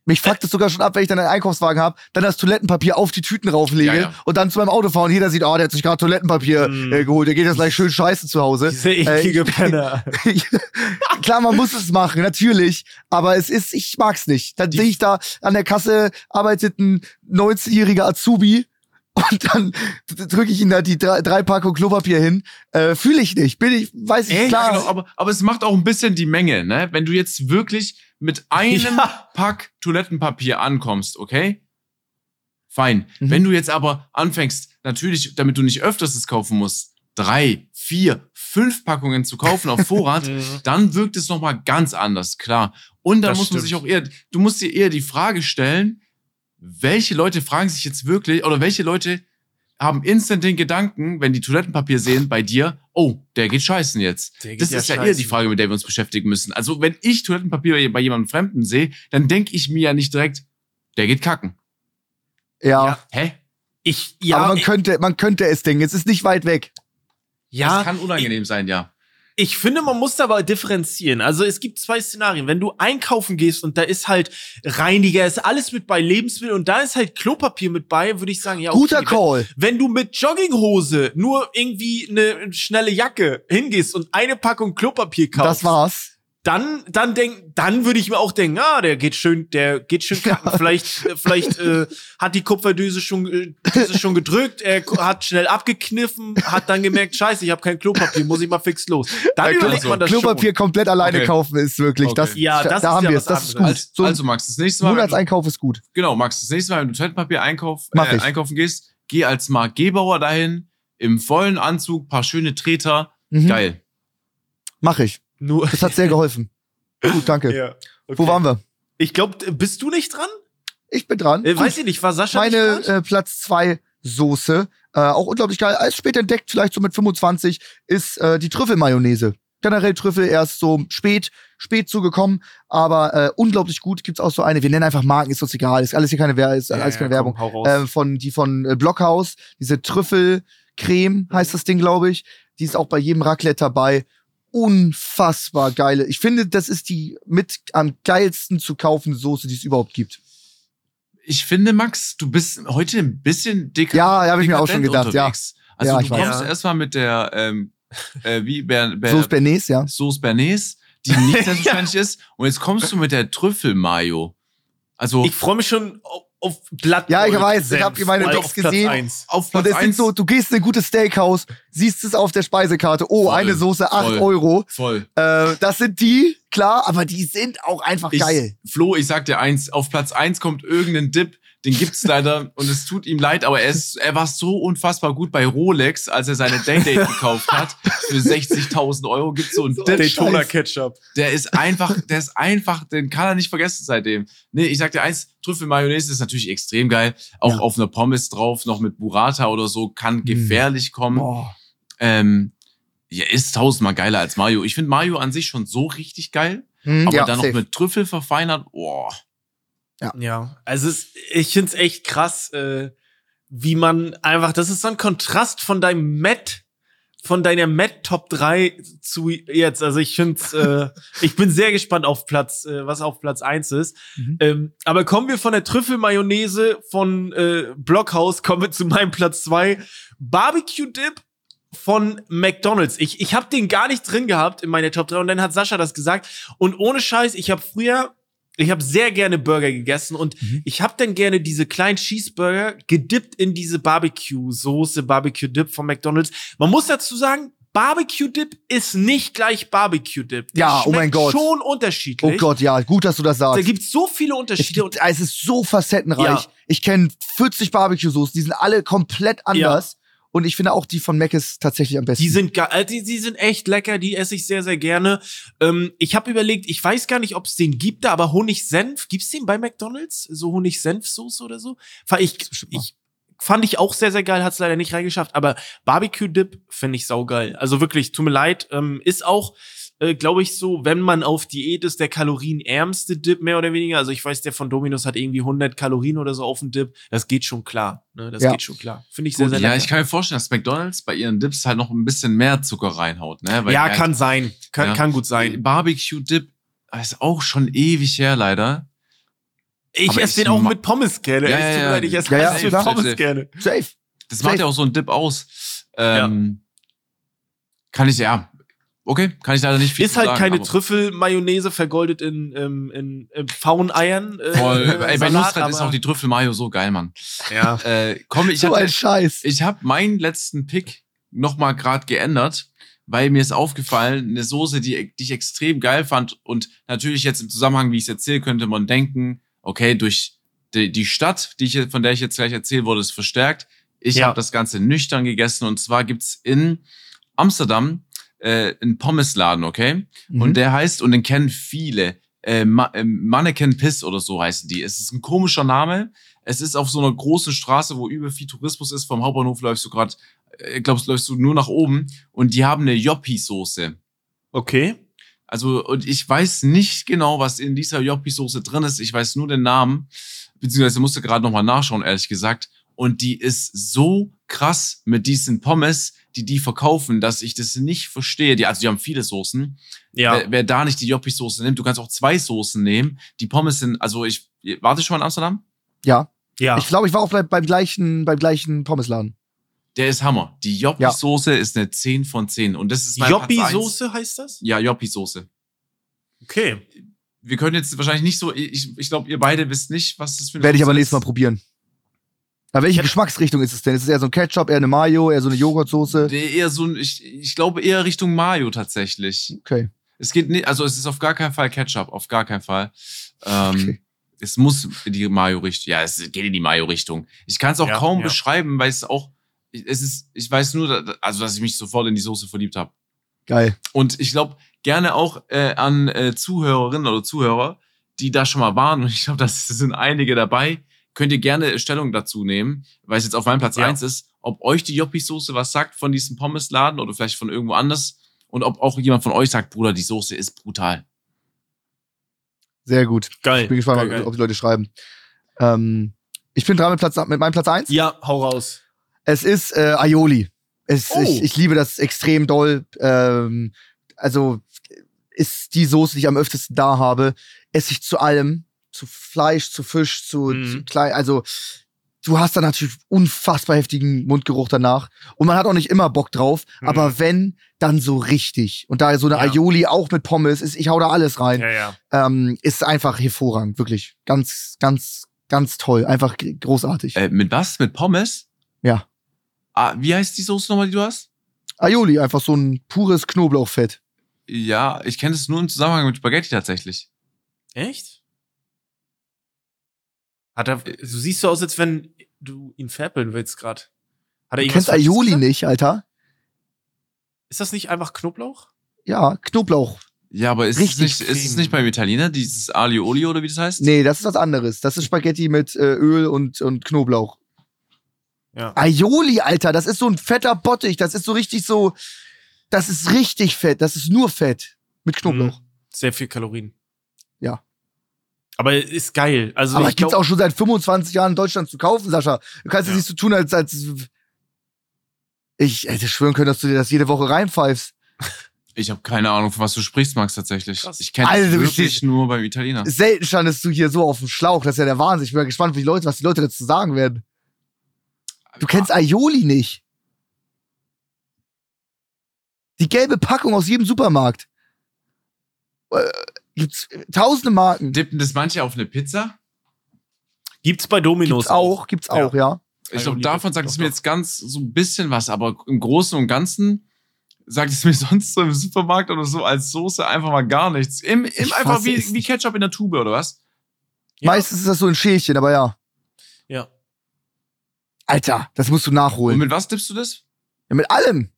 Mich fuckt es sogar schon ab, wenn ich dann einen Einkaufswagen habe, dann das Toilettenpapier auf die Tüten rauflege Ja, ja. und dann zu meinem Auto fahre und jeder sieht, oh, der hat sich gerade Toilettenpapier Mm. äh, geholt, der geht jetzt gleich schön scheiße zu Hause. Diese äh, eklige ich- Penner. Klar, man muss es machen, natürlich. Aber es ist, ich mag's nicht. Dann sehe ich da an der Kasse arbeitet ein 19-jähriger Azubi und dann drücke ich ihm da die drei, drei Packung Klopapier hin. Äh, Fühle ich nicht. Bin ich, weiß ich, Echt? klar. Genau, aber, aber es macht auch ein bisschen die Menge, ne? Wenn du jetzt wirklich mit einem Ja. Pack Toilettenpapier ankommst, okay? Fein. Mhm. Wenn du jetzt aber anfängst, natürlich, damit du nicht öfters es kaufen musst, drei, vier, fünf Packungen zu kaufen auf Vorrat, dann wirkt es nochmal ganz anders, klar. Und dann Das muss man stimmt. sich auch eher, du musst dir eher die Frage stellen, welche Leute fragen sich jetzt wirklich, oder welche Leute haben instant den Gedanken, wenn die Toilettenpapier sehen bei dir, oh, der geht scheißen jetzt. Der geht Das ja ist ja eher die Frage, mit der wir uns beschäftigen müssen. Also, wenn ich Toilettenpapier bei- jemandem Fremden sehe, dann denke ich mir ja nicht direkt, der geht kacken. ja. Ja. Hä? Ich, ja, aber man ich- könnte, man könnte es denken. Es ist nicht weit weg. ja, das kann unangenehm sein, ja. Ich finde, man muss da aber differenzieren. Also es gibt zwei Szenarien. Wenn du einkaufen gehst und da ist halt Reiniger, ist alles mit bei, Lebensmittel und da ist halt Klopapier mit bei, würde ich sagen, ja, okay. Guter wenn, Call. wenn du mit Jogginghose nur irgendwie eine schnelle Jacke hingehst und eine Packung Klopapier kaufst, Das war's. Dann, dann denk, dann würde ich mir auch denken, ah, der geht schön, der geht schön kacken. Vielleicht, äh, vielleicht äh, hat die Kupferdüse schon, äh, Düse schon gedrückt, er hat schnell abgekniffen, hat dann gemerkt, scheiße, ich habe kein Klopapier, muss ich mal fix los. Dann Äh, überlegt Klo- man das Klopapier schon. kommt alleine Okay. kaufen ist wirklich. Okay. Das, Ja, das da ist haben ja wir was es. Das ist anderes. gut. Also, So also Max, das nächste Mal, wenn du, Monatseinkauf ist gut. genau, Max, das nächste Mal, wenn du Toilettenpapier einkauf, äh, einkaufen gehst, geh als Mark Gebauer dahin, im vollen Anzug, paar schöne Treter, Mhm. geil. Mach ich. Nur, Das hat sehr geholfen. Gut, danke. ja. okay. Wo waren wir? Ich glaube, bist du nicht dran? Ich bin dran. Äh, weiß ich nicht, war Sascha Meine äh, Platz zwei Soße, äh, auch unglaublich geil, als spät entdeckt, vielleicht so mit 25, ist äh, die Trüffelmayonnaise. Generell Trüffel erst so spät, spät zugekommen, aber äh, unglaublich gut. Gibt's auch so eine, wir nennen einfach Marken, ist uns egal, ist alles hier keine, Wer ist, alles keine Werbung. Komm. Äh, von, die von äh, Blockhaus, diese Trüffelcreme heißt das Ding, glaube ich. Die ist auch bei jedem Raclette dabei. Unfassbar geile. Ich finde, das ist die mit am geilsten zu kaufende Soße, die es überhaupt gibt. Ich finde, Max, du bist heute ein bisschen dicker. Ja, habe ich mir auch schon gedacht, ja. Also Ja, du ich weiß. kommst Ja. erstmal mit der, ähm, äh, wie, Ber, Ber, Soße Bernays, ja. Sauce Bernays, die nicht selbstverständlich ist. Und jetzt kommst du mit der Trüffel-Mayo. Also ich freue mich schon auf, Blatt. Ja, ich weiß, ich hab meine Platz gesehen. eins. auf Und Platz es sind 1 so, du gehst in ein gutes Steakhouse, siehst es auf der Speisekarte, oh, Voll, eine Soße, 8 voll. Euro. voll. Äh, das sind die, klar, aber die sind auch einfach Ich, geil. Flo, ich sag dir eins, auf Platz 1 kommt irgendein Dip, den gibt's leider und es tut ihm leid, aber er, ist, er war so unfassbar gut bei Rolex, als er seine Day-Date gekauft hat. Für 60.000 Euro gibt's so einen Dip. Daytona Ketchup. Der ist einfach, der ist einfach, den kann er nicht vergessen seitdem. Nee, ich sag dir eins, Trüffelmayonnaise ist natürlich extrem geil. Auch Ja. auf einer Pommes drauf, noch mit Burrata oder so, kann gefährlich kommen. Boah. Ähm, ja, ist tausendmal geiler als Mayo. Ich finde Mayo an sich schon so richtig geil, Hm, aber ja, dann safe. noch mit Trüffel verfeinert, boah. Ja, also es, ich find's echt krass, äh, wie man einfach, das ist so ein Kontrast von deinem Met, von deiner Met Top 3 zu jetzt. Also ich find's, äh, ich bin sehr gespannt auf Platz, äh, was auf Platz 1 ist. Mhm. Ähm, aber kommen wir von der Trüffelmayonnaise von äh, Blockhaus, kommen wir zu meinem Platz 2. Barbecue Dip von McDonald's. Ich, ich habe den gar nicht drin gehabt in meiner Top 3 und dann hat Sascha das gesagt. Und ohne Scheiß, ich habe früher Ich habe sehr gerne Burger gegessen und Mhm. ich habe dann gerne diese kleinen Cheeseburger gedippt in diese Barbecue-Soße, Barbecue-Dip von McDonald's. Man muss dazu sagen, Barbecue-Dip ist nicht gleich Barbecue-Dip. Ja, oh mein Gott. Schon Oh unterschiedlich. Gott, ja, gut, dass du das Da sagst. gibt's so viele Es, Unterschiede. gibt, es ist so facettenreich. Ja. Ich kenne 40 Barbecue-Soßen, die sind alle komplett anders. Und ich finde auch die von Mac ist tatsächlich am besten. Die sind, ge- äh, die, die sind echt lecker, die esse ich sehr, sehr gerne. Ähm, ich habe überlegt, ich weiß gar nicht, ob es den gibt da, aber Honig-Senf, gibt's den bei McDonalds? So Honig-Senf-Soße oder so? Ich, ich fand ich auch sehr, sehr geil, hat's leider nicht reingeschafft, aber Barbecue-Dip finde ich saugeil. Also wirklich, tut mir leid, ähm, ist auch, äh, glaube ich, so, wenn man auf Diät ist, der kalorienärmste Dip mehr oder weniger. Also ich weiß, der von Dominus hat irgendwie 100 Kalorien oder so auf dem Dip. Das geht schon klar. Ne? Das Ja. geht schon klar. Finde ich sehr, Gut, sehr ja, lecker. ich kann mir vorstellen, dass McDonalds bei ihren Dips halt noch ein bisschen mehr Zucker reinhaut, ne? Weil ja, die kann sein. Kann, Ja. kann gut sein. Barbecue-Dip ist auch schon ewig her, leider. Ich Aber esse ich den auch mit Pommes gerne. Ja, ja, ja. ich esse Ja, ja, mit klar. Pommes gerne. Safe. Das macht Safe. ja auch so einen Dip aus. Ähm, Kann ich, ja. Okay, kann ich leider nicht viel Ist halt sagen, keine Trüffelmayonnaise vergoldet in, ähm, in, in Pfaueneiern. Äh, Voll. Ey, bei Salat, Nusret ist auch die Trüffelmayo so geil, Mann. Ja. Äh, komm, ich so ein hatte, Scheiß. ich habe meinen letzten Pick noch mal gerade geändert, weil mir ist aufgefallen, eine Soße, die, die ich extrem geil fand und natürlich jetzt im Zusammenhang, wie ich es erzähle, könnte man denken, okay, durch die, die Stadt, die ich, von der ich jetzt gleich erzählen wurde, ist verstärkt. Ich Ja. habe das Ganze nüchtern gegessen und zwar gibt's in Amsterdam äh, einen Pommesladen, okay? Mhm. Und der heißt, und den kennen viele, äh, Ma äh, Mannequin Piss oder so heißen die. Es ist ein komischer Name. Es ist auf so einer großen Straße, wo über viel Tourismus ist. Vom Hauptbahnhof läufst du gerade, äh, glaubst läufst du nur nach oben. Und die haben eine Joppi-Soße. Okay. Also, und ich weiß nicht genau, was in dieser Joppi-Soße drin ist. Ich weiß nur den Namen. Beziehungsweise musste gerade nochmal nachschauen, ehrlich gesagt. Und die ist so krass mit diesen Pommes, die die verkaufen, dass ich das nicht verstehe. Die, also, die haben viele Soßen. Ja. Wer, wer da nicht die Joppi-Soße nimmt, du kannst auch zwei Soßen nehmen. Die Pommes sind, also ich, warte schon mal in Amsterdam? ja. ja. Ich glaube, ich war auch beim, gleichen, beim gleichen Pommesladen. Der ist Hammer. Die Joppi-Soße ist eine 10 von 10. Und das ist mein. Joppi-Soße heißt das? Ja, Joppi-Soße. Okay. Wir können jetzt wahrscheinlich nicht so, ich, ich glaube, ihr beide wisst nicht, was das für eine Werde ich aber Soße nächstes Mal probieren. Aber welche. Geschmacksrichtung ist es denn? Ist es eher so ein Ketchup, eher eine Mayo, eher so eine Joghurtsoße? Der eher so ein, ich, ich glaube eher Richtung Mayo tatsächlich. Okay. Es geht nicht, also es ist auf gar keinen Fall Ketchup, auf gar keinen Fall. Ähm, Okay. Es muss in die Mayo-Richtung, ja, es geht in die Mayo-Richtung. Ich kann es auch Ja, kaum ja. beschreiben, weil es auch, es ist, ich weiß nur, also dass ich mich sofort in die Soße verliebt habe. Geil. Und ich glaube, gerne auch äh, an äh, Zuhörerinnen oder Zuhörer, die da schon mal waren, und ich glaube, das sind einige dabei, könnt ihr gerne Stellung dazu nehmen, weil es jetzt auf meinem Platz Ja. eins ist, ob euch die Joppi-Soße was sagt von diesem Pommesladen oder vielleicht von irgendwo anders und ob auch jemand von euch sagt, Bruder, die Soße ist brutal. Sehr gut. Geil. Ich bin gespannt, geil, ob- geil. ob die Leute schreiben. Ähm, ich bin dran mit, Platz, mit meinem Platz eins. Ja, hau raus. Es ist äh, Aioli. Es, Oh. ich, ich liebe das extrem doll. Ähm, also ist die Soße, die ich am öftesten da habe, esse ich zu allem. Zu Fleisch, zu Fisch, zu, Mhm. zu klein. Also du hast da natürlich unfassbar heftigen Mundgeruch danach. Und man hat auch nicht immer Bock drauf. Mhm. Aber wenn, dann so richtig. Und da so eine Ja. Aioli auch mit Pommes ist, ich hau da alles rein Ja, ja. ähm, ist einfach hervorragend, wirklich. Ganz, ganz, ganz toll. Einfach großartig. Äh, mit was? Mit Pommes? Ja. Ah, wie heißt die Soße nochmal, die du hast? Aioli, einfach so ein pures Knoblauchfett. Ja, ich kenne es nur im Zusammenhang mit Spaghetti tatsächlich. Echt? Hat er, du siehst so aus, als wenn du ihn veräppeln willst gerade. Hat er Du kennst Aioli gesagt? nicht, Alter? Ist das nicht einfach Knoblauch? Ja, Knoblauch. Ja, aber ist, es nicht, ist es nicht beim Italiener, dieses Ali Oli oder wie das heißt? Nee, das ist was anderes. Das ist Spaghetti mit äh, Öl und, und Knoblauch. Ja. Aioli, Alter, das ist so ein fetter Bottich. Das ist so richtig so. Das ist richtig fett. Das ist nur Fett. Mit Knoblauch. Mhm. Sehr viel Kalorien. Ja. Aber ist geil. Also Aber ich gibt's auch schon seit 25 Jahren in Deutschland zu kaufen, Sascha. Du kannst es Ja. nicht so tun, als, als ich hätte schwören können, dass du dir das jede Woche reinpfeifst. Ich habe keine Ahnung, von was du sprichst, Max, tatsächlich. Krass. Ich kenne es du wirklich nur beim Italiener. Selten standest du hier so auf dem Schlauch. Das ist ja der Wahnsinn. Ich bin mal gespannt, wie die Leute, was die Leute dazu sagen werden. Du kennst Aioli nicht. Die gelbe Packung aus jedem Supermarkt. Gibt's äh, tausende Marken. Dippen das manche auf eine Pizza? Gibt's bei Domino's Gibt's auch, gibt's auch, ja. Ich Also glaube, davon sagt es mir jetzt ganz so ein bisschen was, aber im Großen und Ganzen sagt es mir sonst so im Supermarkt oder so als Soße einfach mal gar nichts. Im, im Ich einfach wie, wie. Ketchup in der Tube oder was? Ja. Meistens ist das so ein Schälchen, aber ja. Ja. Alter, das musst du Und nachholen. mit was tippst du das? Ja, mit allem.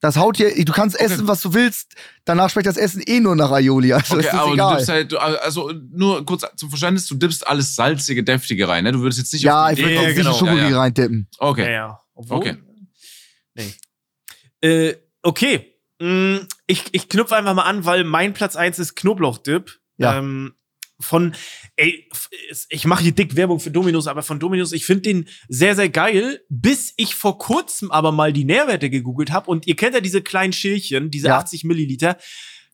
Das haut dir, du kannst Okay. essen, was du willst. Danach schmeckt das Essen eh nur nach Aioli. Also Okay, das ist aber du egal. dippst halt, du, also nur kurz zum Verständnis, du dippst alles salzige, deftige rein, ne? Du würdest jetzt nicht ja, auf ich die würde Ja, auch genau. Schokoriegel Ja, ja. reintippen. Okay. Ja, ja. Obwohl, Okay. Nee. Äh, okay. Mm, Ich, ich knüpfe einfach mal an, weil mein Platz 1 ist Knoblauchdip. Ja. Ähm, von, ey, ich mache hier dick Werbung für Dominos, aber von Dominos, ich finde den sehr, sehr geil, bis ich vor kurzem aber mal die Nährwerte gegoogelt habe und ihr kennt ja diese kleinen Schälchen, diese Ja. 80 Milliliter.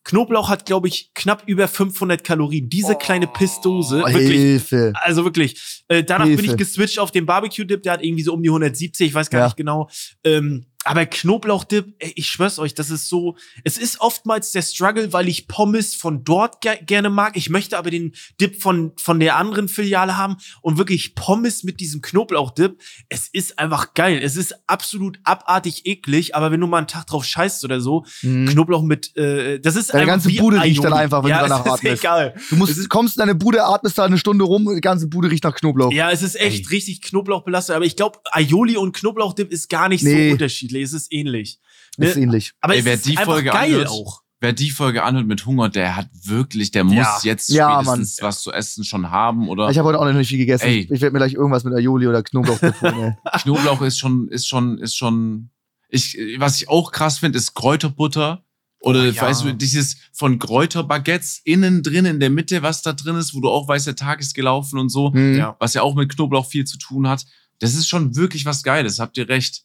Knoblauch hat, glaube ich, knapp über 500 Kalorien. Diese kleine Pissdose, Oh, wirklich, Hilfe. also wirklich. Äh, danach bin Hilfe. ich geswitcht auf den Barbecue-Dip, der hat irgendwie so um die 170, ich weiß gar Ja. nicht genau. Ähm, aber Knoblauchdip, ey, ich schwör's euch, das ist so, es ist oftmals der Struggle, weil ich Pommes von dort ge gerne mag. Ich möchte aber den Dip von, von der anderen Filiale haben und wirklich Pommes mit diesem Knoblauchdip. Es ist einfach geil. Es ist absolut abartig eklig, aber wenn du mal einen Tag drauf scheißt oder so, Mhm. Knoblauch mit, äh, das ist Deine einfach ganze Bude riecht dann einfach, wenn ja, du danach es atmest. Ist egal. Du musst, kommst in deine Bude, atmest da eine Stunde rum und die ganze Bude riecht nach Knoblauch. Ja, es ist echt richtig Knoblauchbelastet, aber ich glaube, Aioli und Knoblauchdip ist gar nicht Nee. so unterschiedlich. Es ist ähnlich. Ne? Ist ähnlich. Aber Ey, es wer ist die Folge geil anhört, auch. Wer die Folge anhört mit Hunger, der hat wirklich, der muss Ja. jetzt Ja, spätestens was zu essen schon haben oder Ich habe heute auch noch nicht viel gegessen. Ey. Ich, werde mir gleich irgendwas mit Aioli oder Knoblauch ey. Knoblauch ist schon, ist schon, ist schon. Ich, was ich auch krass finde, ist Kräuterbutter. Oder Oh, ja. weißt du, dieses von Kräuterbaguettes innen drin, in der Mitte, was da drin ist, wo du auch weißt, der Tag ist gelaufen und so, Hm. Ja. was ja auch mit Knoblauch viel zu tun hat. Das ist schon wirklich was Geiles, habt ihr recht.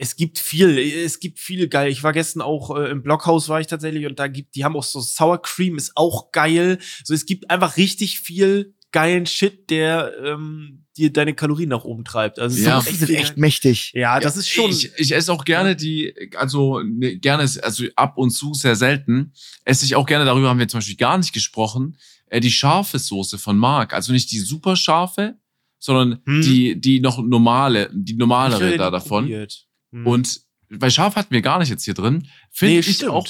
Es gibt viel, es gibt viel geil. Ich war gestern auch äh, im Blockhaus war ich tatsächlich und da gibt, die haben auch so Sour Cream, ist auch geil. So, es gibt einfach richtig viel geilen Shit, der ähm, dir deine Kalorien nach oben treibt. Also es ist Ja. auch Die sind viel- echt mächtig. ja, das ist schon. Ich, ich esse auch gerne die, also ne, gerne, also ab und zu sehr selten, esse ich auch gerne, darüber haben wir zum Beispiel gar nicht gesprochen, äh, die scharfe Soße von Mark. Also nicht die super scharfe, sondern Hm. die, die noch normale, die normalere da davon. probiert. Hm. Und bei scharf hatten wir gar nicht jetzt hier drin. Finde Nee, ich stimmt. auch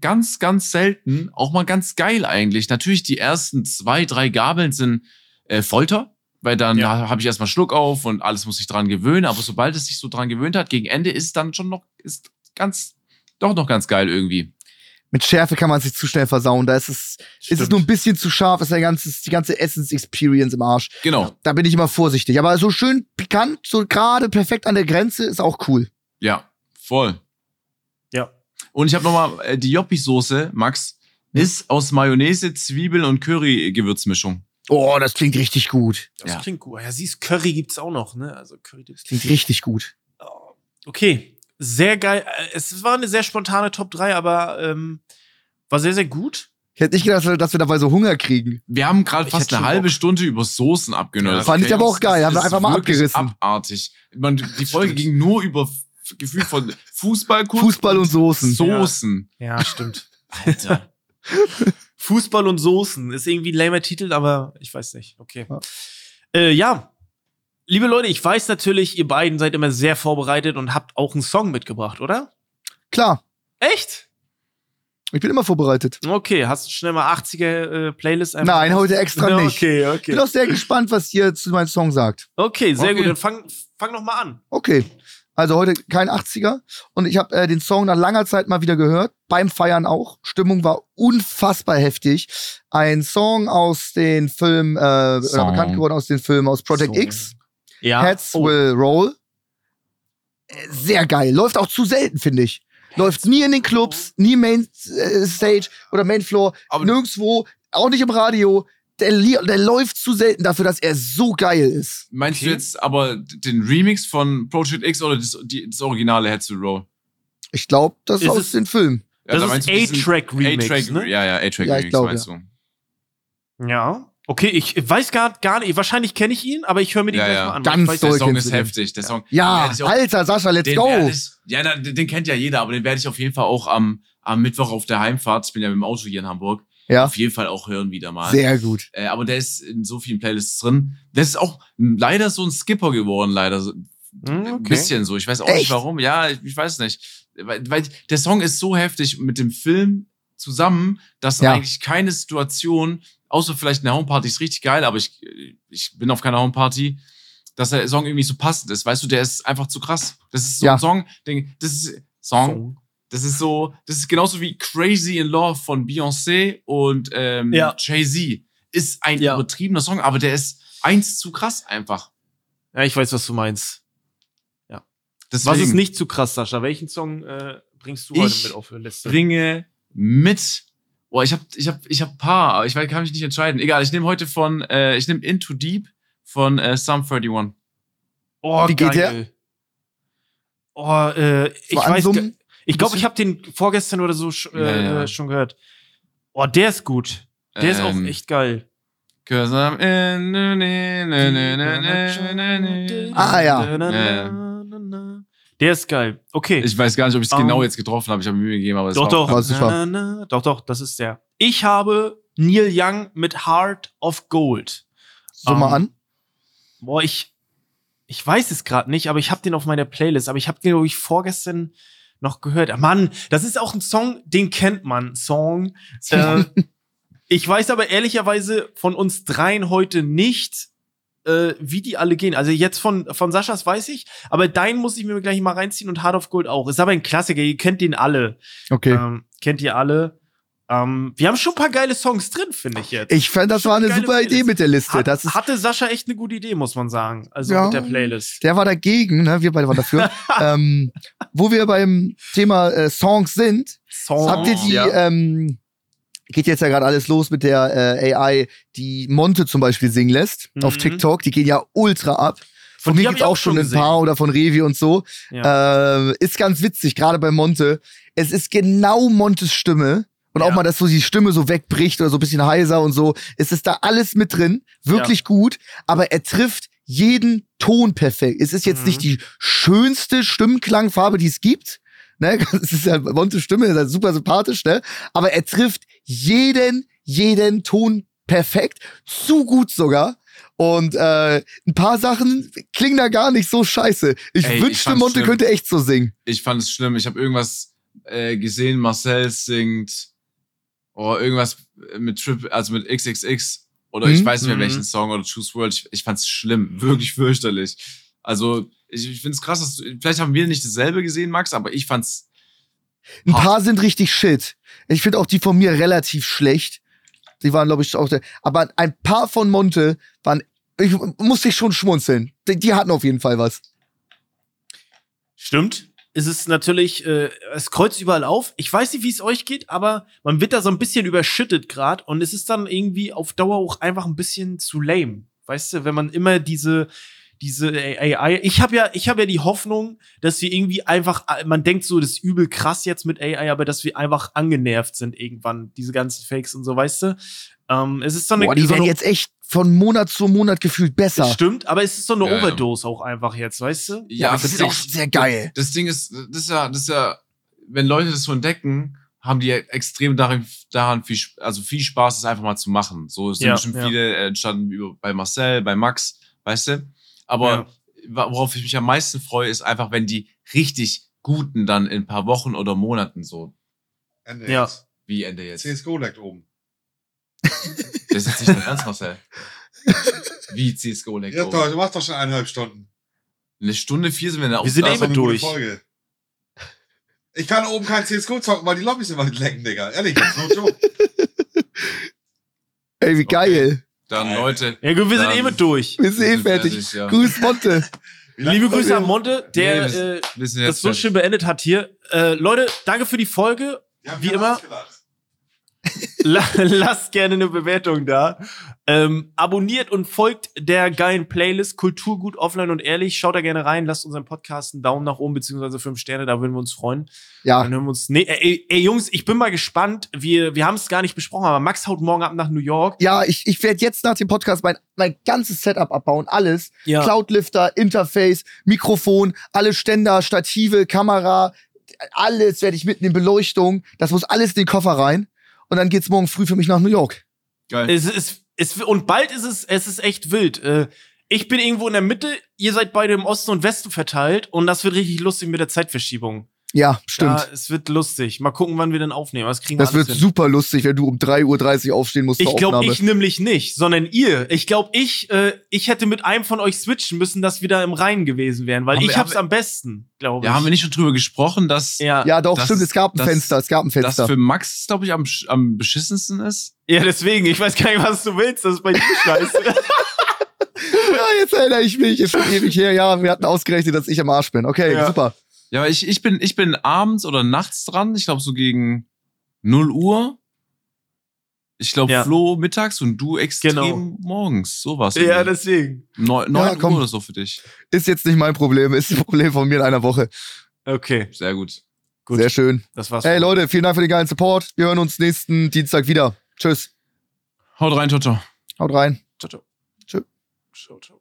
ganz, ganz selten, auch mal ganz geil eigentlich. Natürlich, die ersten zwei, drei Gabeln sind äh, Folter, weil dann Ja. habe ich erstmal Schluck auf und alles muss sich dran gewöhnen. Aber sobald es sich so dran gewöhnt hat, gegen Ende ist dann schon noch, ist ganz, doch noch ganz geil irgendwie. Mit Schärfe kann man sich zu schnell versauen. Da ist es, ist es nur ein bisschen zu scharf, ist der ganze, die ganze Essens-Experience im Arsch. Genau, Da bin ich immer vorsichtig. Aber so schön pikant, so gerade perfekt an der Grenze, ist auch cool. Ja, voll. Ja. Und ich habe nochmal äh, die Joppi-Soße, Max, ist aus Mayonnaise, Zwiebeln und Curry-Gewürzmischung. Oh, das klingt richtig gut. Das Ja. klingt gut. Ja, siehst, Curry gibt's auch noch, ne? Also Curry Dips. Klingt richtig gut. Oh, Okay, sehr geil. Äh, Es war eine sehr spontane Top 3, aber ähm, war sehr, sehr gut. Ich hätte nicht gedacht, dass wir- dabei so Hunger kriegen. Wir haben gerade fast eine halbe Bock. Stunde über Soßen abgenördet. Ja, fand ich aber auch geil. Haben wir einfach mal abgerissen. Abartig. Man, die Folge ging nur über Gefühl von Fußball, Fußball und Soßen. Soßen. Ja, stimmt. Alter. Fußball und Soßen ist irgendwie ein lamer Titel, aber ich weiß nicht. Okay. Ja. Äh, ja. Liebe Leute, ich weiß natürlich, ihr beiden seid immer sehr vorbereitet und habt auch einen Song mitgebracht, oder? Klar, Echt? ich bin immer vorbereitet. Okay, hast du schnell mal 80er äh? Nein, heute extra nicht. Okay, Ich okay. bin auch sehr gespannt, was ihr zu meinem Song sagt. Okay, sehr Okay. gut. Dann fang, fang noch mal an. Okay. Also heute kein 80er. Und ich habe äh, den Song nach langer Zeit mal wieder gehört. Beim Feiern auch. Stimmung war unfassbar heftig. Ein Song aus den Filmen, äh, oder Song. bekannt geworden aus den Filmen aus Project Song. X. Ja. Heads oh. Will Roll. Sehr geil. Läuft auch zu selten, finde ich. Läuft nie in den Clubs, nie Main äh, Stage oder Main Floor, Aber- nirgendwo, auch nicht im Radio. Der, der läuft zu selten dafür, dass er so geil ist. Meinst Okay. du jetzt aber den Remix von Project X oder das, die, das originale Heads to Roll? Ich glaube, das ist aus es- den Filmen. Ja, Das da ist A-Track Remix, A-Track, ne? Ja, ja, A-Track Ja, ich Remix glaub, meinst du. Ja. Okay, ich weiß gar, gar nicht, wahrscheinlich kenne ich ihn, aber ich höre mir den Ja, gleich ja. mal an. Ganz weiß, Der Song ist heftig. Der Song. Ja, auch- Alter, Sascha, let's den go. Ich, ja, den kennt ja jeder, aber den werde ich auf jeden Fall auch am, am Mittwoch auf der Heimfahrt, ich bin ja mit dem Auto hier in Hamburg, Ja. auf jeden Fall auch hören wieder mal. Sehr gut. Äh, aber der ist in so vielen Playlists drin. Der ist auch leider so ein Skipper geworden, leider. So, Hm, Ein bisschen so. Ich weiß auch Echt? nicht warum. Ja, ich, ich weiß nicht. Weil, weil der Song ist so heftig mit dem Film zusammen, dass Ja. eigentlich keine Situation, außer vielleicht eine Homeparty, ist richtig geil, aber ich, ich bin auf keiner Homeparty, dass der Song irgendwie so passend ist. Weißt du, der ist einfach zu krass. Das ist so Ja. ein Song, den, das ist Song. Das ist so, das ist genauso wie Crazy in Love von Beyoncé und ähm, Ja. Jay-Z. Ist ein Ja. übertriebener Song, aber der ist eins zu krass einfach. Ja, ich weiß, was du meinst. Deswegen Was ist nicht zu krass, Sascha? Welchen Song äh, bringst du heute mit auf die Liste? bringe mit. Boah, ich hab, ich hab, ich hab paar, aber ich kann mich nicht entscheiden. Egal, ich nehme heute von, äh, ich nehme Into Deep von äh, Sum 31. Oh, Wie geht geil. Oh, äh, ich weiß? Ich glaube, ich habe den vorgestern oder so sch äh, ja, schon gehört. Oh, der ist gut. Der ähm, ist auch ähm, echt geil. Cause I'm in, ah ja. ja. Der ist geil. Okay. Ich weiß gar nicht, ob ich es um, ähm, genau jetzt getroffen habe. Ich habe Mühe gegeben, aber es doch, doch. War na, doch, doch, das ist der. Ich habe Neil Young mit Heart of Gold. So um, mal ähm, an. Boah, ich, ich weiß es gerade nicht, aber ich habe den auf meiner Playlist. Aber ich habe den, glaube ich, vorgestern noch gehört. Ah, Mann, das ist auch ein Song, den kennt man. Song. Äh, ich weiß aber ehrlicherweise von uns dreien heute nicht, äh, wie die alle gehen. Also jetzt von, von Saschas weiß ich, aber dein muss ich mir gleich mal reinziehen und Heart of Gold auch. Ist aber ein Klassiker, ihr kennt den alle. Okay. Ähm, kennt ihr alle. Ähm, wir haben schon ein paar geile Songs drin, finde ich jetzt. Ich fand, das schon war eine super Playlist. Idee mit der Liste. Hat, Das ist, hatte Sascha echt eine gute Idee, muss man sagen. Also Ja. mit der Playlist. der war dagegen, ne? wir beide waren dafür. ähm, wo wir beim Thema äh, Songs sind, Songs. habt ihr die, Ja. ähm, geht jetzt ja gerade alles los mit der äh, AI, die Monte zum Beispiel singen lässt auf Mhm. TikTok. Die gehen ja ultra ab. Von, die mir gibt's auch schon ein paar oder von Revi und so. Ja. Äh, ist ganz witzig, gerade bei Monte. Es ist genau Montes Stimme. Und auch Ja. mal, dass so die Stimme so wegbricht oder so ein bisschen heiser und so. Es ist da alles mit drin. Wirklich gut. Aber er trifft jeden Ton perfekt. Es ist jetzt Mhm. nicht die schönste Stimmklangfarbe, die es gibt. Ne? Es ist ja Montes Stimme, ist halt super sympathisch, ne? Aber er trifft jeden, jeden Ton perfekt. Zu gut sogar. Und äh, ein paar Sachen klingen da gar nicht so scheiße. Ich Ey, ich wünschte, fand's Monte schlimm. könnte echt so singen. Ich fand es schlimm. Ich habe irgendwas äh, gesehen, Marcel singt oh, irgendwas mit Trip, also mit XXX oder ich Mhm. weiß nicht mehr Mhm. welchen Song oder Choose World. Ich, ich fand es schlimm, wirklich fürchterlich. Also ich, ich finde es krass, dass du, vielleicht haben wir nicht dasselbe gesehen, Max, aber ich fand's Ein Hart. paar sind richtig shit. Ich finde auch die von mir relativ schlecht. Die waren, glaube ich, auch der. Aber ein paar von Monte waren. Ich musste ich schon schmunzeln. Die, die hatten auf jeden Fall was. Stimmt. Es ist natürlich, äh, es kreuzt überall auf. Ich weiß nicht, wie es euch geht, aber man wird da so ein bisschen überschüttet gerade und es ist dann irgendwie auf Dauer auch einfach ein bisschen zu lame. Weißt du, wenn man immer diese diese AI, ich habe ja ich habe ja die Hoffnung, dass wir irgendwie einfach man denkt so, das ist übel krass jetzt mit AI, aber dass wir einfach angenervt sind irgendwann diese ganzen Fakes und so, weißt du? Ähm, es ist so eine, Boah, die so werden jetzt echt von Monat zu Monat gefühlt besser. Stimmt, aber es ist so eine Ja, ja. Overdose auch einfach jetzt, weißt du? ja, das ist auch sehr geil. Das Ding ist, das ist ja, das ist ja, wenn Leute das so entdecken, haben die ja extrem daran, daran viel, also viel Spaß, das einfach mal zu machen. So es sind Ja, bestimmt ja. viele äh, entstanden über, bei Marcel, bei Max, weißt du? Aber worauf ich mich am meisten freue, ist einfach, wenn die richtig guten dann in ein paar Wochen oder Monaten so, Ende Ja. jetzt. wie Ende jetzt. CSGO leckt oben. Das ist jetzt nicht dein Ernst, Marcel. Wie CSGO leckt Ja, toll, du machst doch schon eineinhalb Stunden. Eine Stunde vier sind wir in der Wir sind Das eh ist gute durch. Folge. Ich kann oben kein CSGO zocken, weil die Lobbys immer lecken, Digga. Ehrlich, jetzt no joke. Ey, wie geil. Dann Leute. Ja, gut, wir sind eh mit durch. Wir sind eh fertig. fertig, ja. Grüß Monte. Liebe Grüße an Monte, der Nee, wir- äh, Wir sind das so schön beendet hat hier. Äh, Leute, danke für die Folge. Haben Wie immer. ausgelacht. La lasst gerne eine Bewertung da. Ähm, abonniert und folgt der geilen Playlist Kulturgut offline und ehrlich. Schaut da gerne rein, lasst unseren Podcast einen Daumen nach oben beziehungsweise fünf Sterne, da würden wir uns freuen. Ja, Dann hören wir uns. Nee, ey, ey Jungs, ich bin mal gespannt. Wir, wir haben es gar nicht besprochen, aber Max haut morgen ab nach New York. ja, ich, ich werde jetzt nach dem Podcast mein, mein ganzes Setup abbauen. Alles. Ja. Cloudlifter, Interface, Mikrofon, alle Ständer, Stative, Kamera. alles werde ich mitnehmen, Beleuchtung, das muss alles in den Koffer rein. Und dann geht's morgen früh für mich nach New York. Geil. Es ist, es, und bald ist es, es ist echt wild. Äh, ich bin irgendwo in der Mitte, ihr seid beide im Osten und Westen verteilt und das wird richtig lustig mit der Zeitverschiebung. Ja, stimmt. Ja, es wird lustig. Mal gucken, wann wir denn aufnehmen. Das kriegen wir das wird hin. super lustig, wenn du um 3.30 Uhr aufstehen musst Ich zur glaube, Aufnahme. ich nämlich nicht, sondern ihr. Ich glaube, ich, äh, ich hätte mit einem von euch switchen müssen, dass wir da im Reinen gewesen wären, weil Haben ich wir- hab's am besten, glaube ich. Ja, haben wir nicht schon drüber gesprochen, dass, ja. ja, doch, das- stimmt, es gab ein das- Fenster, es gab ein das Fenster. für Max, glaube ich, am, am beschissensten ist? ja, deswegen. Ich weiß gar nicht, was du willst. Das ist bei dir scheiße. Ja, jetzt erinnere ich mich, ist schon ewig her. Ja, wir hatten ausgerechnet, dass ich am Arsch bin. Okay, Ja. super. Ja, aber ich, ich, bin, ich bin abends oder nachts dran. Ich glaube, so gegen 0 Uhr. Ich glaube, Ja. Flo mittags und du extrem Genau. morgens. Sowas. ja, deswegen. 9, Ja, Uhr komm. oder so für dich. Ist jetzt nicht mein Problem, ist ein Problem von mir in einer Woche. Okay, Sehr gut. Gut. Sehr schön. das war's. Hey Leute, vielen Dank für den geilen Support. Wir hören uns nächsten Dienstag wieder. Tschüss. Haut rein, Toto. Haut rein. Ciao, ciao. Tschö. Ciao, ciao.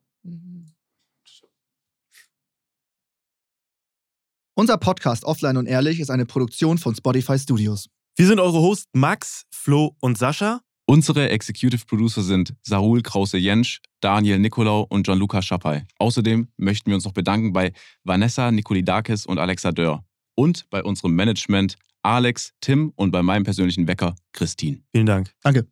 Unser Podcast Offline und Ehrlich ist eine Produktion von Spotify Studios. Wir sind eure Hosts Max, Flo und Sascha. Unsere Executive Producer sind Sarul Krause-Jensch, Daniel Nicolau und Gianluca Schappai. Außerdem möchten wir uns noch bedanken bei Vanessa Nikolidakis und Alexa Dörr. Und bei unserem Management Alex, Tim und bei meinem persönlichen Wecker Christine. Vielen Dank. Danke.